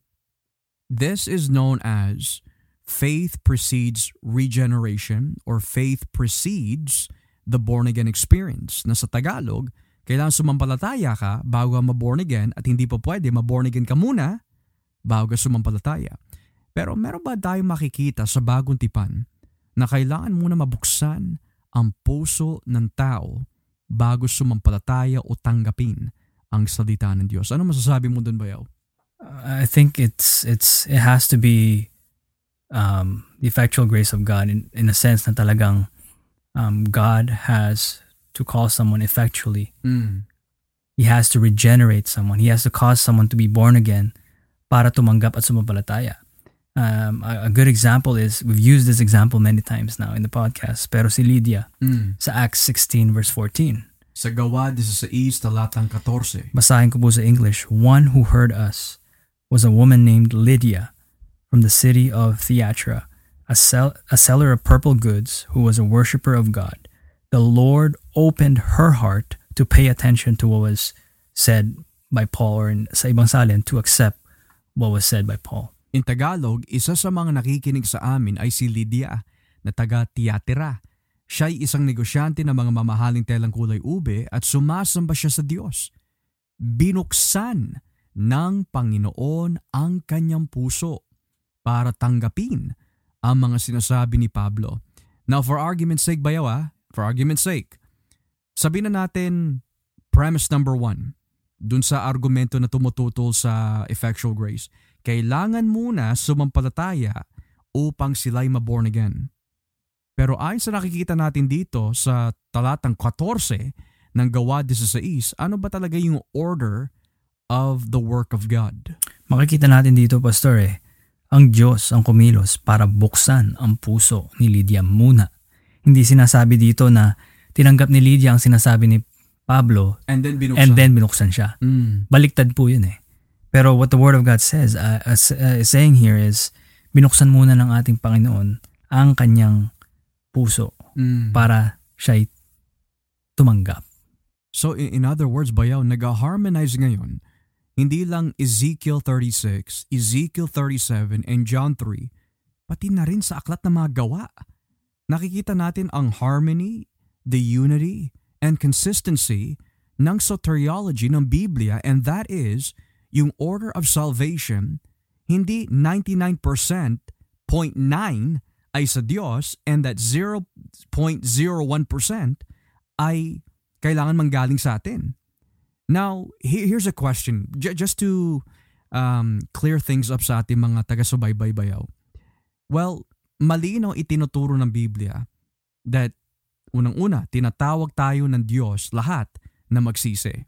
this is known as faith precedes regeneration or faith precedes the born again experience. Na sa Tagalog, kailangan sumampalataya ka bago ka ma-born again at hindi pa pwede ma-born again ka muna bago ka sumampalataya. Pero meron ba tayong makikita sa bagong tipan na kailangan muna mabuksan ang puso ng tao bago sumampalataya o tanggapin ang salita ng Diyos? Ano masasabi mo dun, Bayaw? I think it's it's it has to be um, the effectual grace of God in in a sense na talagang um, God has to call someone effectually. Mm. He has to regenerate someone. He has to cause someone to be born again para tumanggap at sumampalataya. Um, a, a good example is, we've used this example many times now in the podcast, pero si Lydia Mm. sa Acts 16 verse 14. Sa gawa 16 talatang 14. Basahin ko po sa English. One who heard us was a woman named Lydia from the city of Theatra, a, sell, a seller of purple goods who was a worshiper of God. The Lord opened her heart to pay attention to what was said by Paul or in, sa ibang salin to accept what was said by Paul. In Tagalog, isa sa mga nakikinig sa amin ay si Lydia na taga Tiatira. Siya ay isang negosyante ng mga mamahaling telang kulay ube at sumasamba siya sa Diyos. Binuksan ng Panginoon ang kanyang puso para tanggapin ang mga sinasabi ni Pablo. Now for argument's sake bayaw ah, for argument's sake, sabihin na natin premise number one, dun sa argumento na tumututol sa effectual grace kailangan muna sumampalataya upang sila'y maborn again. Pero ayon sa nakikita natin dito sa talatang 14 ng gawa 16, ano ba talaga yung order of the work of God? Makikita natin dito, Pastor, eh, ang Diyos ang kumilos para buksan ang puso ni Lydia muna. Hindi sinasabi dito na tinanggap ni Lydia ang sinasabi ni Pablo And then binuksan. and then binuksan siya. Mm. Baliktad po yun eh. Pero what the Word of God says, uh, uh, uh, saying here is, binuksan muna ng ating Panginoon ang kanyang puso Mm. para siya'y tumanggap. So in, other words, bayaw, nag-harmonize ngayon hindi lang Ezekiel 36, Ezekiel 37, and John 3, pati na rin sa aklat ng mga gawa. Nakikita natin ang harmony, the unity, and consistency ng soteriology ng Biblia and that is yung order of salvation hindi 99.9 ay sa Diyos and that 0.01% ay kailangan manggaling sa atin. Now, he- here's a question. Just to um, clear things up sa ating mga taga-subaybay bayaw. Well, malinaw itinuturo ng Biblia that unang-una, tinatawag tayo ng Diyos lahat na magsisi.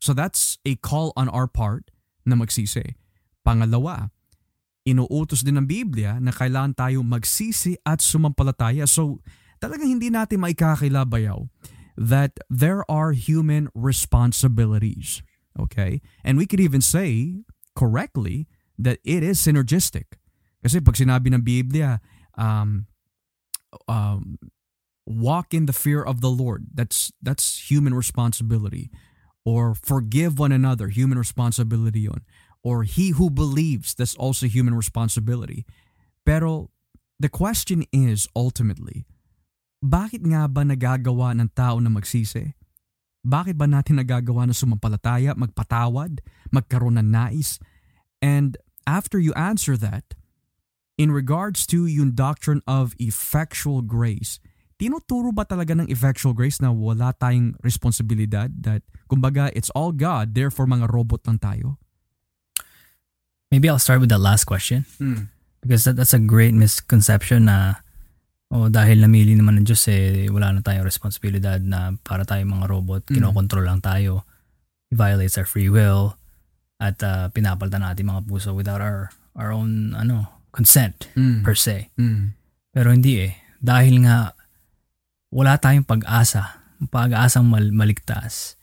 So that's a call on our part na magsisi. Pangalawa, inuutos din ng Biblia na kailangan tayo magsisi at sumampalataya. So talagang hindi natin maikakakilabayaw that there are human responsibilities. Okay? And we could even say correctly that it is synergistic. Kasi pag sinabi ng Biblia, um, um, walk in the fear of the Lord, that's that's human responsibility. Or forgive one another, human responsibility yun. Or he who believes, that's also human responsibility. Pero the question is ultimately, bakit nga ba nagagawa ng tao na magsisi? Bakit ba natin nagagawa na sumampalataya, magpatawad, magkaroon ng nais? And after you answer that, in regards to yung doctrine of effectual grace, tinuturo ba talaga ng effectual grace na wala tayong responsibilidad that kumbaga it's all God, therefore mga robot lang tayo? Maybe I'll start with that last question because that, that's a great misconception na oh, dahil namili naman ng Diyos eh, wala na tayong responsibilidad na para tayong mga robot, Mm. kinokontrol lang tayo. It violates our free will at uh, pinapalitan natin mga puso without our our own ano consent Mm. per se. Mm. Pero hindi eh. Dahil nga wala tayong pag-asa, pag-asang mal- maligtas.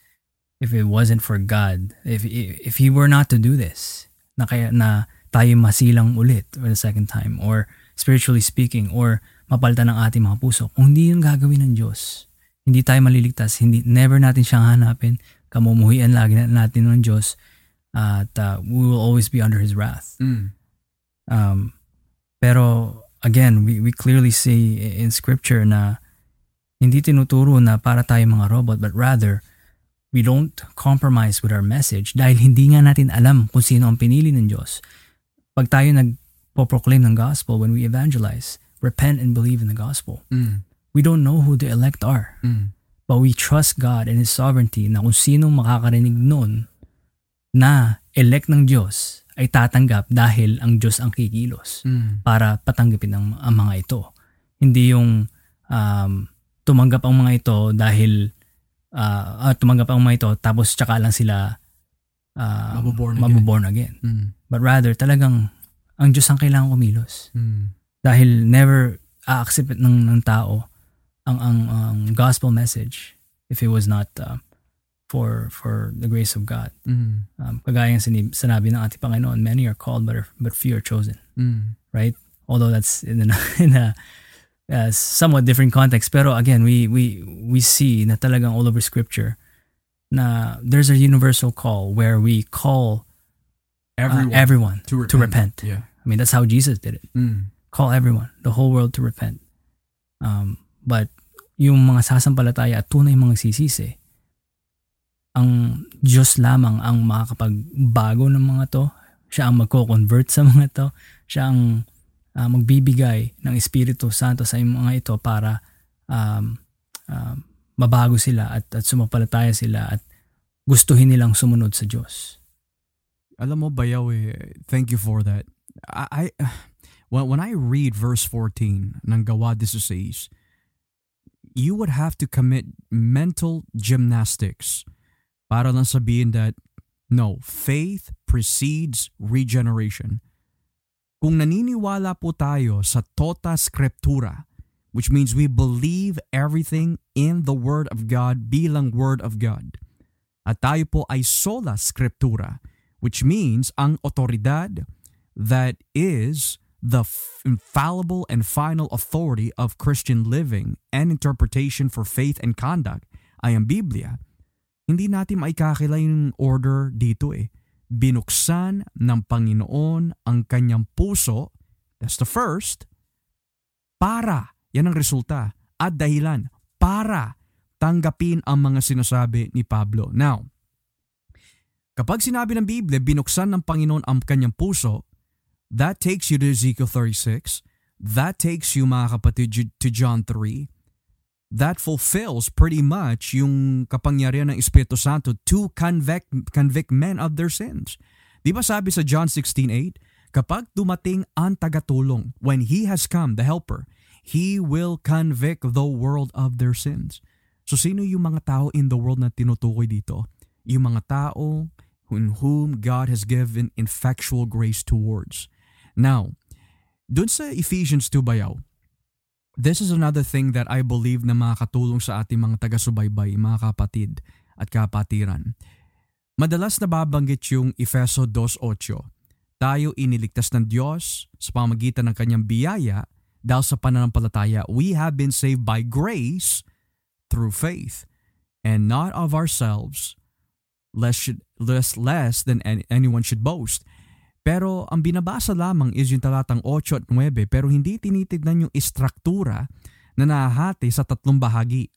If it wasn't for God, if if He were not to do this, na kaya na tayo masilang ulit for the second time or spiritually speaking or mapalitan ng ating mga puso, kung hindi yung gagawin ng Diyos, hindi tayo maliligtas, hindi never natin siyang hanapin, kamumuhian lagi na- natin ng Diyos at uh, we will always be under His wrath. Mm. Um, pero again, we, we clearly see in scripture na hindi tinuturo na para tayo mga robot but rather we don't compromise with our message dahil hindi nga natin alam kung sino ang pinili ng Diyos. Pag tayo nagpo-proclaim ng gospel when we evangelize, repent and believe in the gospel. Mm. We don't know who the elect are, Mm. but we trust God and His sovereignty na kung sino makakarinig nun na elect ng Diyos ay tatanggap dahil ang Diyos ang kikilos Mm. para patanggapin ang, ang mga ito. Hindi yung um, tumanggap ang mga ito dahil ah, ah, tumanggap ang mga ito tapos tsaka lang sila uh, Maboborn again. maboborn again. Mm. But rather, talagang ang Diyos ang kailangan kumilos. Mm. Dahil never a-accept ng, ng tao ang, ang, ang gospel message if it was not uh, for for the grace of God. Mm. Um, kagaya ng sinib- sinabi ng ating Panginoon, many are called but, are, but few are chosen. Mm. right? Although that's in a, in a uh, somewhat different context. Pero again, we we we see na talagang all over scripture na there's a universal call where we call uh, Everyone. everyone to repent. to repent. Yeah. I mean, that's how Jesus did it. Mm. Call everyone, the whole world to repent. Um, but yung mga sasampalataya at tunay mga sisisi, ang Diyos lamang ang makakapagbago ng mga to. Siya ang magko-convert sa mga to. Siya ang ah, magbibigay ng Espiritu Santo sa mga ito para um, um, mabago sila at, at sumapalataya sila at gustuhin nilang sumunod sa Diyos. Alam mo, Bayaw, eh, thank you for that. I, I when, when I read verse 14 ng Gawa 16, you would have to commit mental gymnastics para lang sabihin that no, faith precedes regeneration. Kung naniniwala po tayo sa tota scriptura, which means we believe everything in the Word of God bilang Word of God, at tayo po ay sola scriptura, which means ang otoridad that is the infallible and final authority of Christian living and interpretation for faith and conduct ay ang Biblia, hindi natin maikakila yung order dito eh. Binuksan ng Panginoon ang kanyang puso, that's the first, para, yan ang resulta, at dahilan, para tanggapin ang mga sinasabi ni Pablo. Now, Kapag sinabi ng Biblia, binuksan ng Panginoon ang kanyang puso, that takes you to Ezekiel 36. That takes you, mga kapatid, to John 3. That fulfills pretty much yung kapangyarihan ng Espiritu Santo to convict, convict men of their sins. Di ba sabi sa John 16.8, kapag dumating ang tagatulong, when He has come, the Helper, He will convict the world of their sins. So sino yung mga tao in the world na tinutukoy dito? Yung mga tao in whom God has given effectual grace towards. Now, dun sa Ephesians 2 bayaw, this is another thing that I believe na makakatulong sa ating mga taga-subaybay, mga kapatid at kapatiran. Madalas nababanggit yung Efeso 2.8. Tayo iniligtas ng Diyos sa pamagitan ng kanyang biyaya dahil sa pananampalataya. We have been saved by grace through faith and not of ourselves less should less less than any, anyone should boast. Pero ang binabasa lamang is yung talatang 8 at 9 pero hindi tinitignan yung istruktura na nahahati sa tatlong bahagi.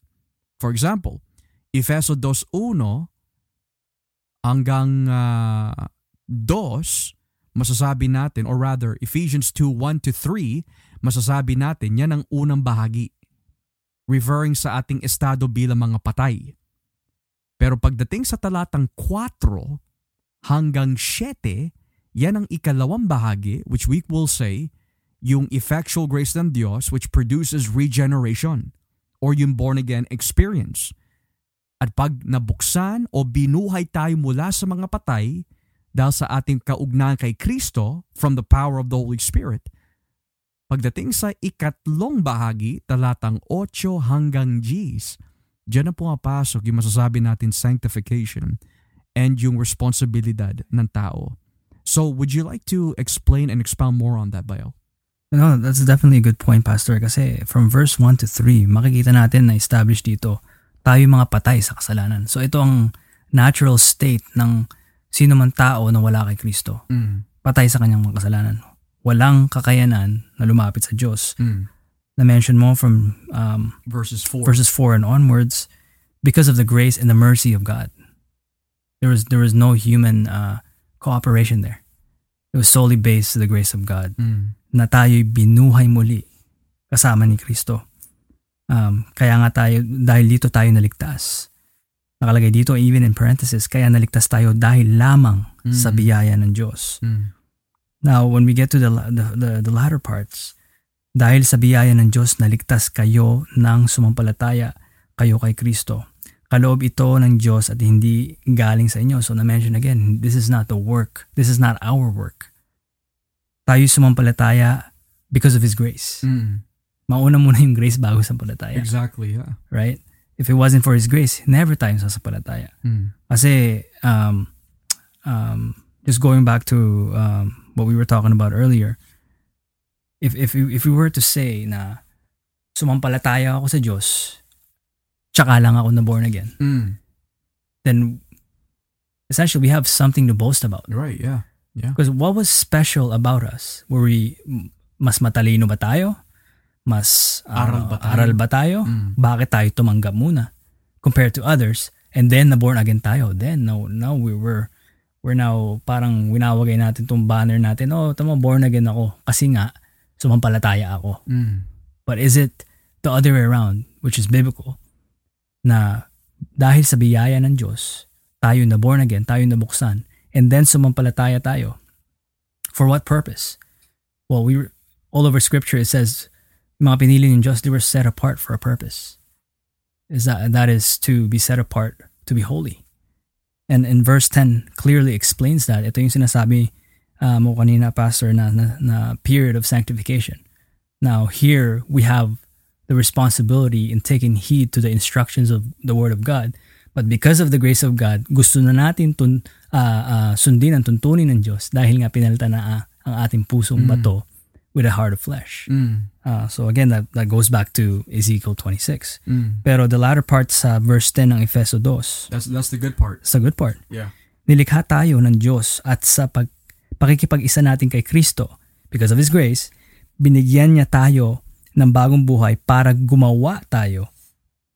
For example, Efeso 2.1 hanggang uh, 2 masasabi natin or rather Ephesians 2.1 to 3 masasabi natin yan ang unang bahagi referring sa ating estado bilang mga patay. Pero pagdating sa talatang 4 hanggang 7, yan ang ikalawang bahagi which we will say yung effectual grace ng Diyos which produces regeneration or yung born again experience. At pag nabuksan o binuhay tayo mula sa mga patay dahil sa ating kaugnayan kay Kristo from the power of the Holy Spirit, pagdating sa ikatlong bahagi, talatang 8 hanggang 10, Diyan na pumapasok yung masasabi natin sanctification and yung responsibilidad ng tao. So, would you like to explain and expound more on that, Bayo? No, that's definitely a good point, Pastor. Kasi from verse 1 to 3, makikita natin na establish dito, tayo mga patay sa kasalanan. So ito ang natural state ng sino man tao na wala kay Kristo. Mm. Patay sa kanyang mga kasalanan. Walang kakayanan na lumapit sa Diyos. Mm. Na-mention mo from um, Verses 4. verses 4 and onwards, because of the grace and the mercy of God. There was there was no human uh, cooperation there. It was solely based to the grace of God Mm. na tayo'y binuhay muli kasama ni Kristo. Um, kaya nga tayo, dahil dito tayo naligtas. Nakalagay dito even in parenthesis, kaya naligtas tayo dahil lamang Mm. sa biyaya ng Diyos. Mm. Now, when we get to the, the, the, the latter parts, dahil sa biyaya ng Diyos, naligtas kayo ng sumampalataya kayo kay Kristo. Kaloob ito ng Diyos at hindi galing sa inyo. So na-mention again, this is not the work. This is not our work. Tayo sumampalataya because of His grace. Mm. Mauna muna yung grace bago sampalataya. Exactly, yeah. Right? If it wasn't for His grace, never tayo sasampalataya. Mm. Kasi, um, um, just going back to um, what we were talking about earlier, if, if, if we were to say na sumampalataya ako sa Diyos, tsaka lang ako na born again, Mm. then essentially we have something to boast about. Right, yeah. Yeah. Because what was special about us? Were we mas matalino ba tayo? Mas Aral ano, ba tayo? aral ba tayo? Mm. Bakit tayo tumanggap muna compared to others? And then na born again tayo. Then now now we were we're now parang winawagay natin tong banner natin. Oh, tama born again ako kasi nga sumampalataya ako. Mm. But is it the other way around, which is biblical, na dahil sa biyaya ng Diyos, tayo na born again, tayo na buksan, and then sumampalataya tayo. For what purpose? Well, we all over Scripture it says, mga pinili ng Diyos, they were set apart for a purpose. Is that that is to be set apart, to be holy. And in verse 10 clearly explains that. Ito yung sinasabi uh, mo kanina, Pastor, na, na, na period of sanctification. Now, here we have the responsibility in taking heed to the instructions of the Word of God. But because of the grace of God, gusto na natin tun, uh, uh, sundin ang tuntunin ng Diyos dahil nga pinalitan na uh, ang ating pusong Mm. bato with a heart of flesh. Mm. Uh, so again, that, that goes back to Ezekiel 26. Mm. Pero the latter part sa verse 10 ng Efeso 2, That's that's the good part. sa good part, Yeah. nilikha tayo ng Diyos at sa pag, pakikipag-isa natin kay Kristo, because of His grace, binigyan niya tayo ng bagong buhay para gumawa tayo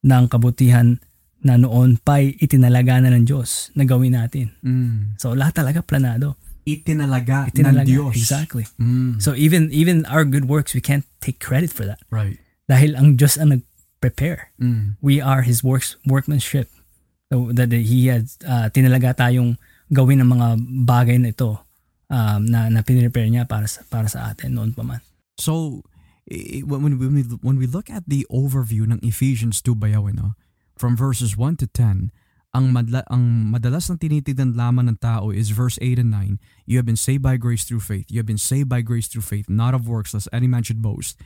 ng kabutihan na noon pa'y itinalaga na ng Diyos na gawin natin. Mm. So lahat talaga planado. Itinalaga, Itinalaga. ng Diyos. Exactly. Mm. So even even our good works, we can't take credit for that. right. Dahil ang Diyos ang nag-prepare. Mm. We are His works workmanship. So, that He had uh, tinalaga tayong gawin ang mga bagay na ito um, na, na pinrepare niya para sa, para sa atin noon pa man. So, when, when, we, when we look at the overview ng Ephesians 2 bayaw, no? from verses 1 to 10, ang, madla, ang madalas na tinitignan lamang ng tao is verse 8 and 9. You have been saved by grace through faith. You have been saved by grace through faith, not of works, lest any man should boast.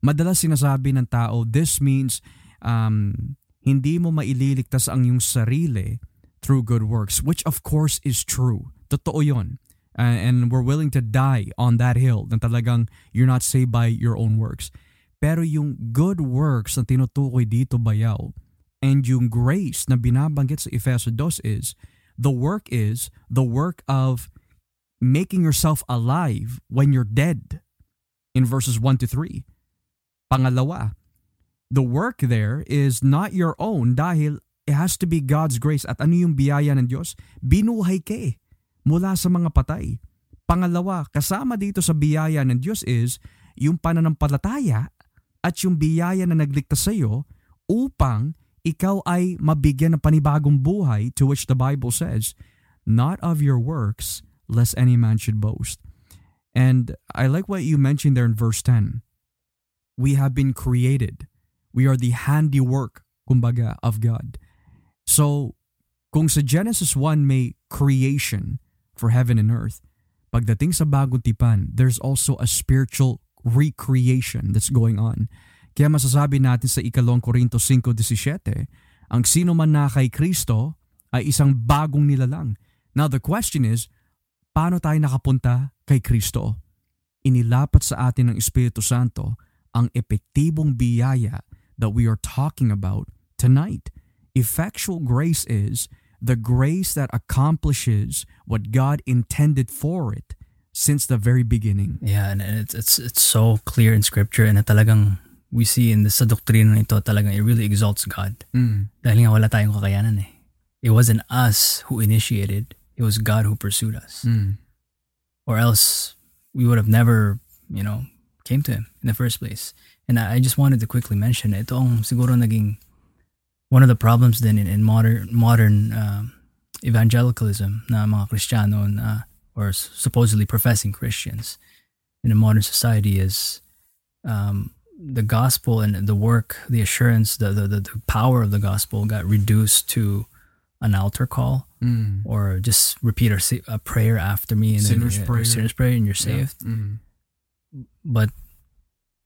Madalas sinasabi ng tao, this means um, hindi mo maililigtas ang iyong sarili through good works, which of course is true. Totoo yun. Uh, and we're willing to die on that hill na talagang you're not saved by your own works. Pero yung good works na tinutukoy dito bayaw and yung grace na binabanggit sa Efeso 2 is the work is the work of making yourself alive when you're dead in verses 1 to 3. Pangalawa, the work there is not your own dahil it has to be God's grace. At ano yung biyaya ng Diyos? Binuhay ka eh, mula sa mga patay. Pangalawa, kasama dito sa biyaya ng Diyos is yung pananampalataya at yung biyaya na nagligtas sa iyo upang ikaw ay mabigyan ng panibagong buhay to which the Bible says, not of your works, lest any man should boast. And I like what you mentioned there in verse 10. We have been created. We are the handiwork, kumbaga, of God. So, kung sa Genesis 1 may creation for heaven and earth, pagdating sa bagong tipan, there's also a spiritual recreation that's going on. Kaya masasabi natin sa ikalong Korinto 5.17, ang sino man na kay Kristo ay isang bagong nilalang. Now the question is, paano tayo nakapunta kay Kristo? Inilapat sa atin ng Espiritu Santo ang epektibong biyaya that we are talking about tonight. Effectual grace is the grace that accomplishes what God intended for it since the very beginning. Yeah, and it's it's it's so clear in scripture and talagang we see in the sa doktrina nito talagang it really exalts God. Mm. Dahil nga wala tayong kakayanan eh. It wasn't us who initiated, it was God who pursued us. Mm. Or else we would have never, you know, came to him in the first place. And I, I just wanted to quickly mention ito ang siguro naging one of the problems then in, in modern modern um, evangelicalism na mga Kristiyano na or supposedly professing Christians in a modern society is um, the gospel and the work, the assurance, the, the, the, the power of the gospel got reduced to an altar call Mm. or just repeat a, a prayer after me and Sinner's then, prayer. sinner's prayer and you're saved. Yeah. Mm. But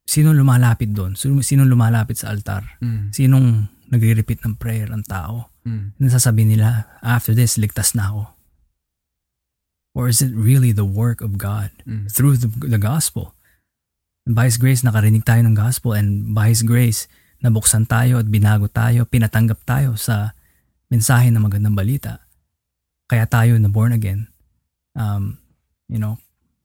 sino lumalapit doon? Sino, sino lumalapit sa altar? Mm. Sinong nagre-repeat ng prayer ang tao? Mm. Nasasabi nila, after this, ligtas na ako. Or is it really the work of God Mm. through the, the gospel? By His grace, nakarinig tayo ng gospel and by His grace, nabuksan tayo at binago tayo, pinatanggap tayo sa mensahe ng magandang balita. Kaya tayo na born again. Um, you know,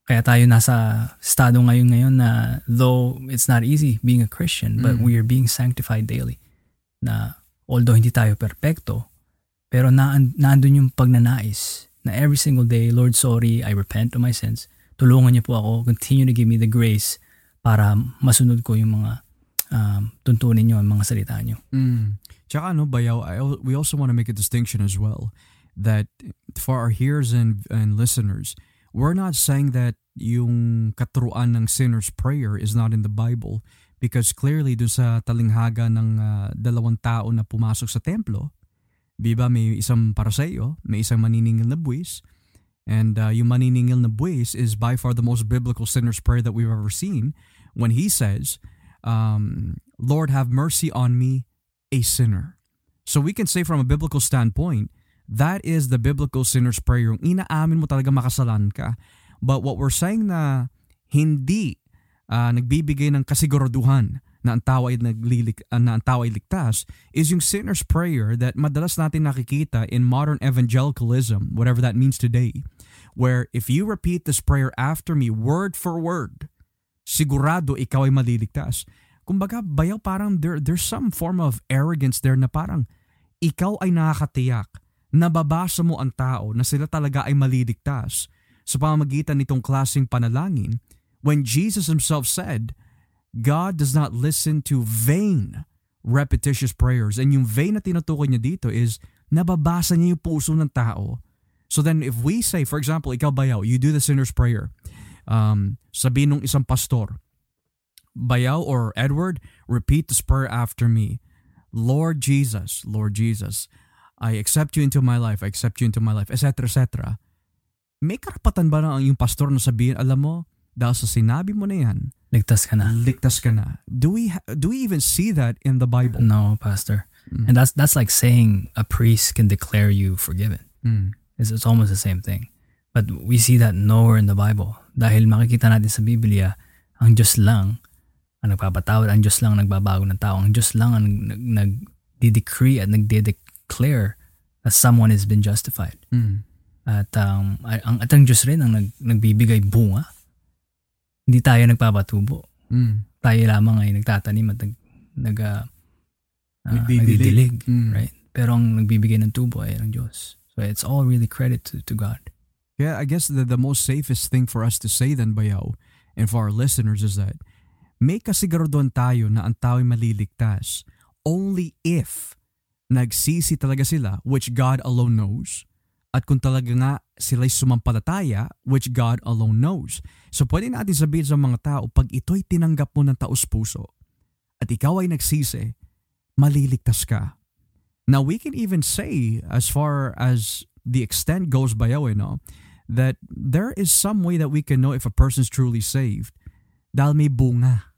kaya tayo nasa estado ngayon ngayon na though it's not easy being a Christian, but Mm. we are being sanctified daily. Na although hindi tayo perpekto, pero naan, naandun yung pagnanais na every single day, Lord, sorry, I repent of my sins. Tulungan niyo po ako, continue to give me the grace para masunod ko yung mga um, tuntunin niyo, mga salita niyo. Mm. Tsaka ano, Bayaw, I, we also want to make a distinction as well that for our hearers and, and listeners, we're not saying that yung katuruan ng sinner's prayer is not in the Bible because clearly doon sa talinghaga ng ah, dalawang tao na pumasok sa templo, di ba may isang paraseyo, may isang maniningil na buwis, and ah, yung maniningil na buwis is by far the most biblical sinner's prayer that we've ever seen when he says, um, Lord, have mercy on me, a sinner. So we can say from a biblical standpoint, that is the biblical sinner's prayer. Yung inaamin mo talaga makasalan ka. But what we're saying na hindi ah, nagbibigay ng kasiguraduhan na ang tao ay naglilik ah, na ang tao ay ligtas is yung sinner's prayer that madalas natin nakikita in modern evangelicalism, whatever that means today, where if you repeat this prayer after me word for word, sigurado ikaw ay maliligtas. Kumbaga, bayaw parang there, there's some form of arrogance there na parang ikaw ay nakakatiyak, nababasa mo ang tao na sila talaga ay maliligtas sa pamamagitan nitong klaseng panalangin when Jesus himself said, God does not listen to vain repetitious prayers. And yung vain na tinutukoy niya dito is nababasa niya yung puso ng tao. So then if we say, for example, ikaw bayaw, you do the sinner's prayer, um, sabi nung isang pastor, Bayaw or Edward, repeat this prayer after me. Lord Jesus, Lord Jesus, I accept you into my life, I accept you into my life, etc. etc. May karapatan ba na ang yung pastor na sabihin, alam mo, dahil sa sinabi mo na yan, Ligtas ka na. ligtas ka na. Do we ha- do we even see that in the Bible? No, Pastor. Mm. And that's that's like saying a priest can declare you forgiven. Mm. It's, it's almost the same thing. But we see that nowhere in the Bible. Dahil makikita natin sa Biblia, ang Diyos lang ang nagpapatawad, ang Diyos lang ang nagbabago ng tao, ang Diyos lang ang nag, nag-decree at nagde-declare that someone has been justified. Mm. At um, ang, at ang Diyos rin ang nag, nagbibigay bunga. Hindi tayo nagpapatubo. Mm. Tayo lamang ay nagtatanim at nag, nag, ah, Nagdidilig. Mm. Right? Pero ang nagbibigay ng tubo ay ang Diyos. So it's all really credit to, to God. Yeah, I guess the, the most safest thing for us to say then, Bayaw, and for our listeners is that may kasiguraduhan tayo na ang tao ay maliligtas only if nagsisi talaga sila, which God alone knows, at kung talaga nga sila'y sumampalataya, which God alone knows. So pwede natin sabihin sa mga tao, pag ito'y tinanggap mo ng taos puso, at ikaw ay nagsisi, maliligtas ka. Now we can even say, as far as the extent goes by you know, that there is some way that we can know if a person's truly saved. Dahil may bunga.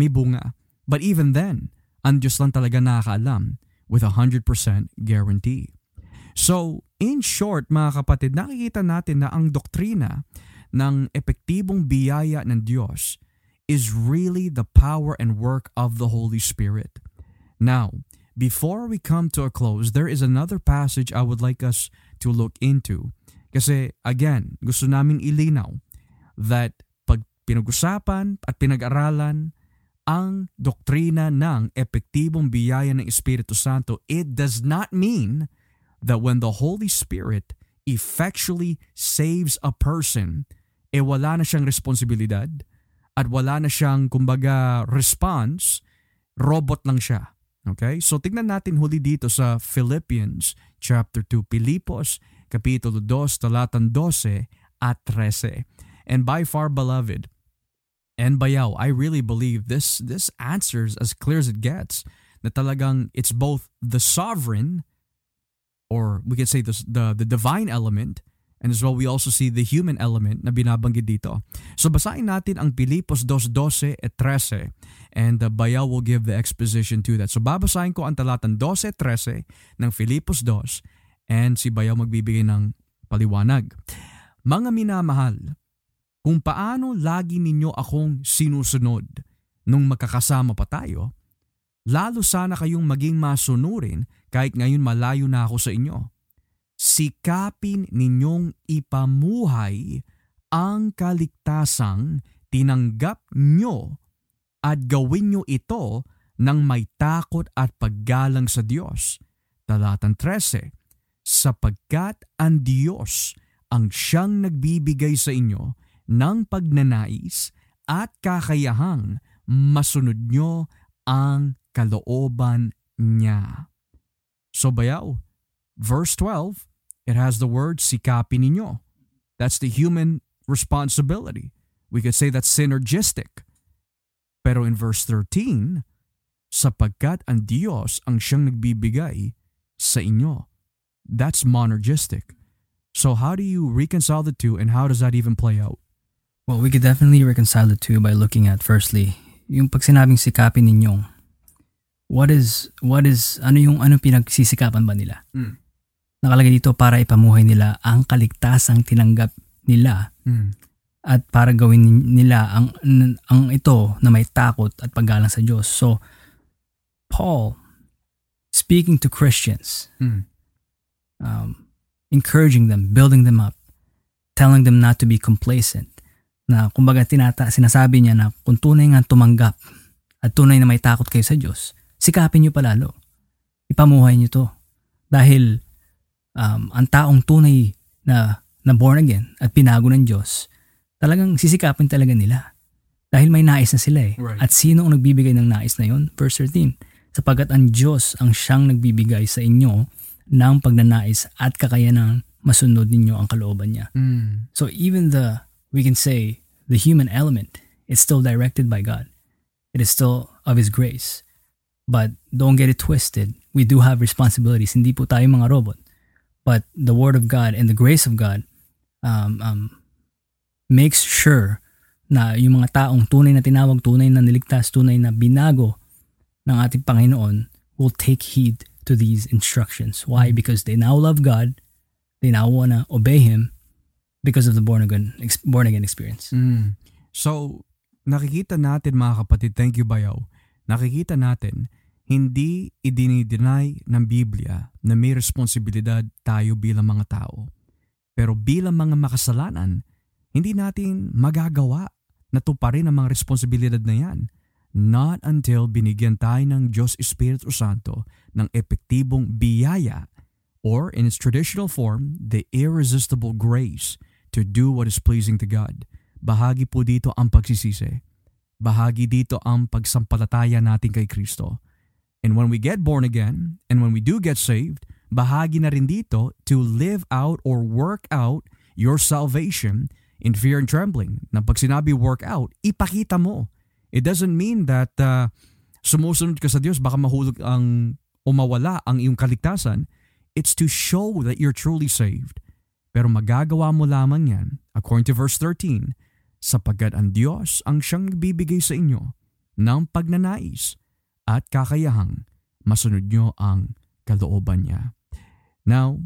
May bunga. But even then, ang Diyos lang talaga nakakaalam with a 100% guarantee. So, in short, mga kapatid, nakikita natin na ang doktrina ng epektibong biyaya ng Diyos is really the power and work of the Holy Spirit. Now, before we come to a close, there is another passage I would like us to look into. Kasi again, gusto namin ilinaw that pag pinag-usapan at pinag-aralan ang doktrina ng epektibong biyaya ng Espiritu Santo, it does not mean that when the Holy Spirit effectually saves a person, eh wala na siyang responsibilidad at wala na siyang, kumbaga, response, robot lang siya. Okay? So tignan natin huli dito sa Philippians chapter 2, Pilipos, kapitulo 2, talatang 12 at 13. And by far, beloved, and bayaw, I really believe this this answers as clear as it gets na talagang it's both the sovereign or we could say the, the, the divine element and as well we also see the human element na binabanggit dito. So basahin natin ang Pilipos 2.12 at 13 and uh, Bayaw will give the exposition to that. So babasahin ko ang talatang 12-13 ng Filipos 2 and si Bayaw magbibigay ng paliwanag. Mga minamahal, kung paano lagi ninyo akong sinusunod nung magkakasama pa tayo, lalo sana kayong maging masunurin kahit ngayon malayo na ako sa inyo. Sikapin ninyong ipamuhay ang kaligtasang tinanggap nyo at gawin nyo ito ng may takot at paggalang sa Diyos. Talatang 13, sapagkat ang Diyos ang siyang nagbibigay sa inyo ng pagnanais at kakayahang masunod nyo ang kalooban niya. So bayaw, verse 12, it has the word sikapin ninyo. That's the human responsibility. We could say that's synergistic. Pero in verse 13, sapagkat ang Diyos ang siyang nagbibigay sa inyo. That's monergistic. So how do you reconcile the two and how does that even play out? Well, we could definitely reconcile the two by looking at firstly, yung pag sinabing sikapin ninyong, what is, what is, ano yung, ano pinagsisikapan ba nila? Mm. Nakalagay dito para ipamuhay nila ang kaligtasang tinanggap nila Mm. at para gawin nila ang, ang ito na may takot at paggalang sa Diyos. So, Paul, speaking to Christians, Mm. um, encouraging them, building them up, telling them not to be complacent. Na kumbaga tinata, sinasabi niya na kung tunay nga tumanggap at tunay na may takot kayo sa Diyos, sikapin niyo palalo. Ipamuhay niyo to. Dahil um, ang taong tunay na, na born again at pinago ng Diyos, talagang sisikapin talaga nila. Dahil may nais na sila eh. Right. At sino ang nagbibigay ng nais na yon? Verse 13. Sapagkat ang Diyos ang siyang nagbibigay sa inyo ng pagnanais at kakayanang masunod ninyo ang kalooban niya. Mm. So even the, we can say, the human element, it's still directed by God. It is still of His grace. But don't get it twisted. We do have responsibilities. Hindi po tayo mga robot. But the Word of God and the grace of God um, um, makes sure na yung mga taong tunay na tinawag, tunay na niligtas, tunay na binago ng ating Panginoon will take heed to these instructions. Why? Because they now love God, they now want to obey Him because of the born again, born again experience. Mm. So, nakikita natin mga kapatid, thank you Bayaw, nakikita natin, hindi idinideny ng Biblia na may responsibilidad tayo bilang mga tao. Pero bilang mga makasalanan, hindi natin magagawa na tuparin ang mga responsibilidad na yan. Not until binigyan tayo ng Diyos Espiritu Santo ng epektibong biyaya or in its traditional form, the irresistible grace to do what is pleasing to God. Bahagi po dito ang pagsisisi. Bahagi dito ang pagsampalataya natin kay Kristo. And when we get born again, and when we do get saved, bahagi na rin dito to live out or work out your salvation in fear and trembling. Na pag sinabi work out, ipakita mo. It doesn't mean that uh, sumusunod ka sa Diyos, baka mahulog ang o mawala ang iyong kaligtasan. It's to show that you're truly saved. Pero magagawa mo lamang yan, according to verse 13, sapagkat ang Diyos ang siyang nagbibigay sa inyo ng pagnanais at kakayahang masunod nyo ang kalooban niya. Now,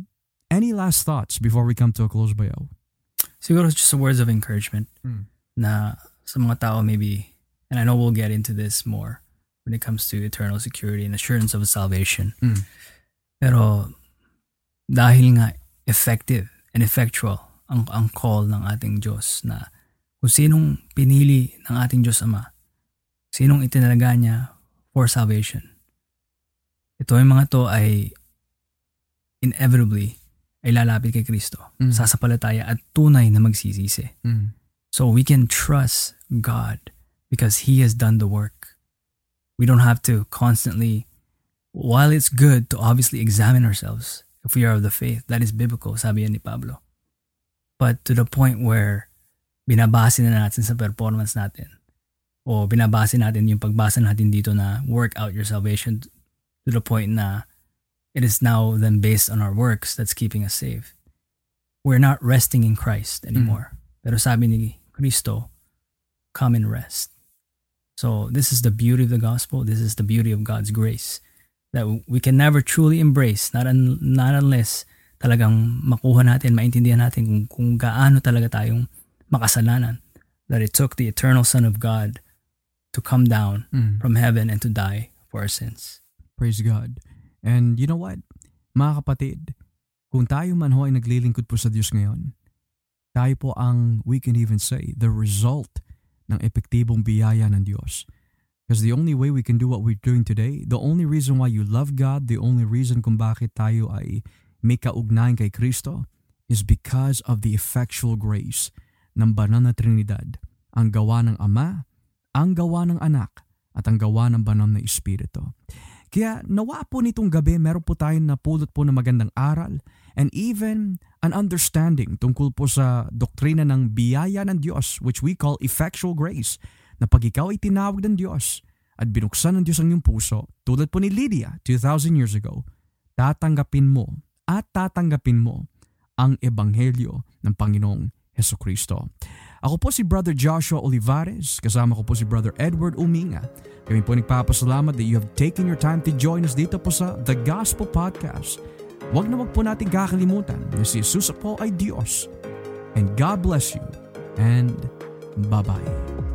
any last thoughts before we come to a close, Bayaw? Siguro just some words of encouragement Mm. na sa mga tao maybe, and I know we'll get into this more when it comes to eternal security and assurance of salvation. Mm. Pero dahil nga effective and effectual ang, ang call ng ating Diyos na kung sinong pinili ng ating Diyos Ama, sinong itinalaga niya for salvation. Ito yung mga to ay inevitably ay lalapit kay Kristo. Mm. Sasapalataya at tunay na magsisisi. Mm. So we can trust God because He has done the work. We don't have to constantly, while it's good to obviously examine ourselves if we are of the faith, that is biblical, sabi ni Pablo. But to the point where binabase na natin sa performance natin o binabase natin yung pagbasa natin dito na work out your salvation to the point na it is now then based on our works that's keeping us safe. We're not resting in Christ anymore. Mm. Pero sabi ni Kristo, come and rest. So this is the beauty of the gospel. This is the beauty of God's grace that we can never truly embrace not, un, not unless talagang makuha natin, maintindihan natin kung, kung gaano talaga tayong makasalanan. That it took the eternal Son of God to come down mm. from heaven and to die for our sins. Praise God. And you know what? Mga kapatid, kung tayo man ho ay naglilingkod po sa Diyos ngayon, tayo po ang, we can even say, the result ng epektibong biyaya ng Diyos. Because the only way we can do what we're doing today, the only reason why you love God, the only reason kung bakit tayo ay may kaugnayan kay Kristo, is because of the effectual grace ng banal na Trinidad, ang gawa ng Ama ang gawa ng anak at ang gawa ng banal na Espiritu. Kaya nawa po nitong gabi meron po tayong napulot po ng magandang aral and even an understanding tungkol po sa doktrina ng biyaya ng Diyos which we call effectual grace na pag ikaw ay tinawag ng Diyos at binuksan ng Diyos ang iyong puso tulad po ni Lydia 2,000 years ago, tatanggapin mo at tatanggapin mo ang ebanghelyo ng Panginoong Heso Kristo. Ako po si Brother Joshua Olivares, kasama ko po si Brother Edward Uminga. Kami po nagpapasalamat that you have taken your time to join us dito po sa The Gospel Podcast. Huwag na wag po natin kakalimutan na si Jesus po ay Diyos. And God bless you and bye-bye.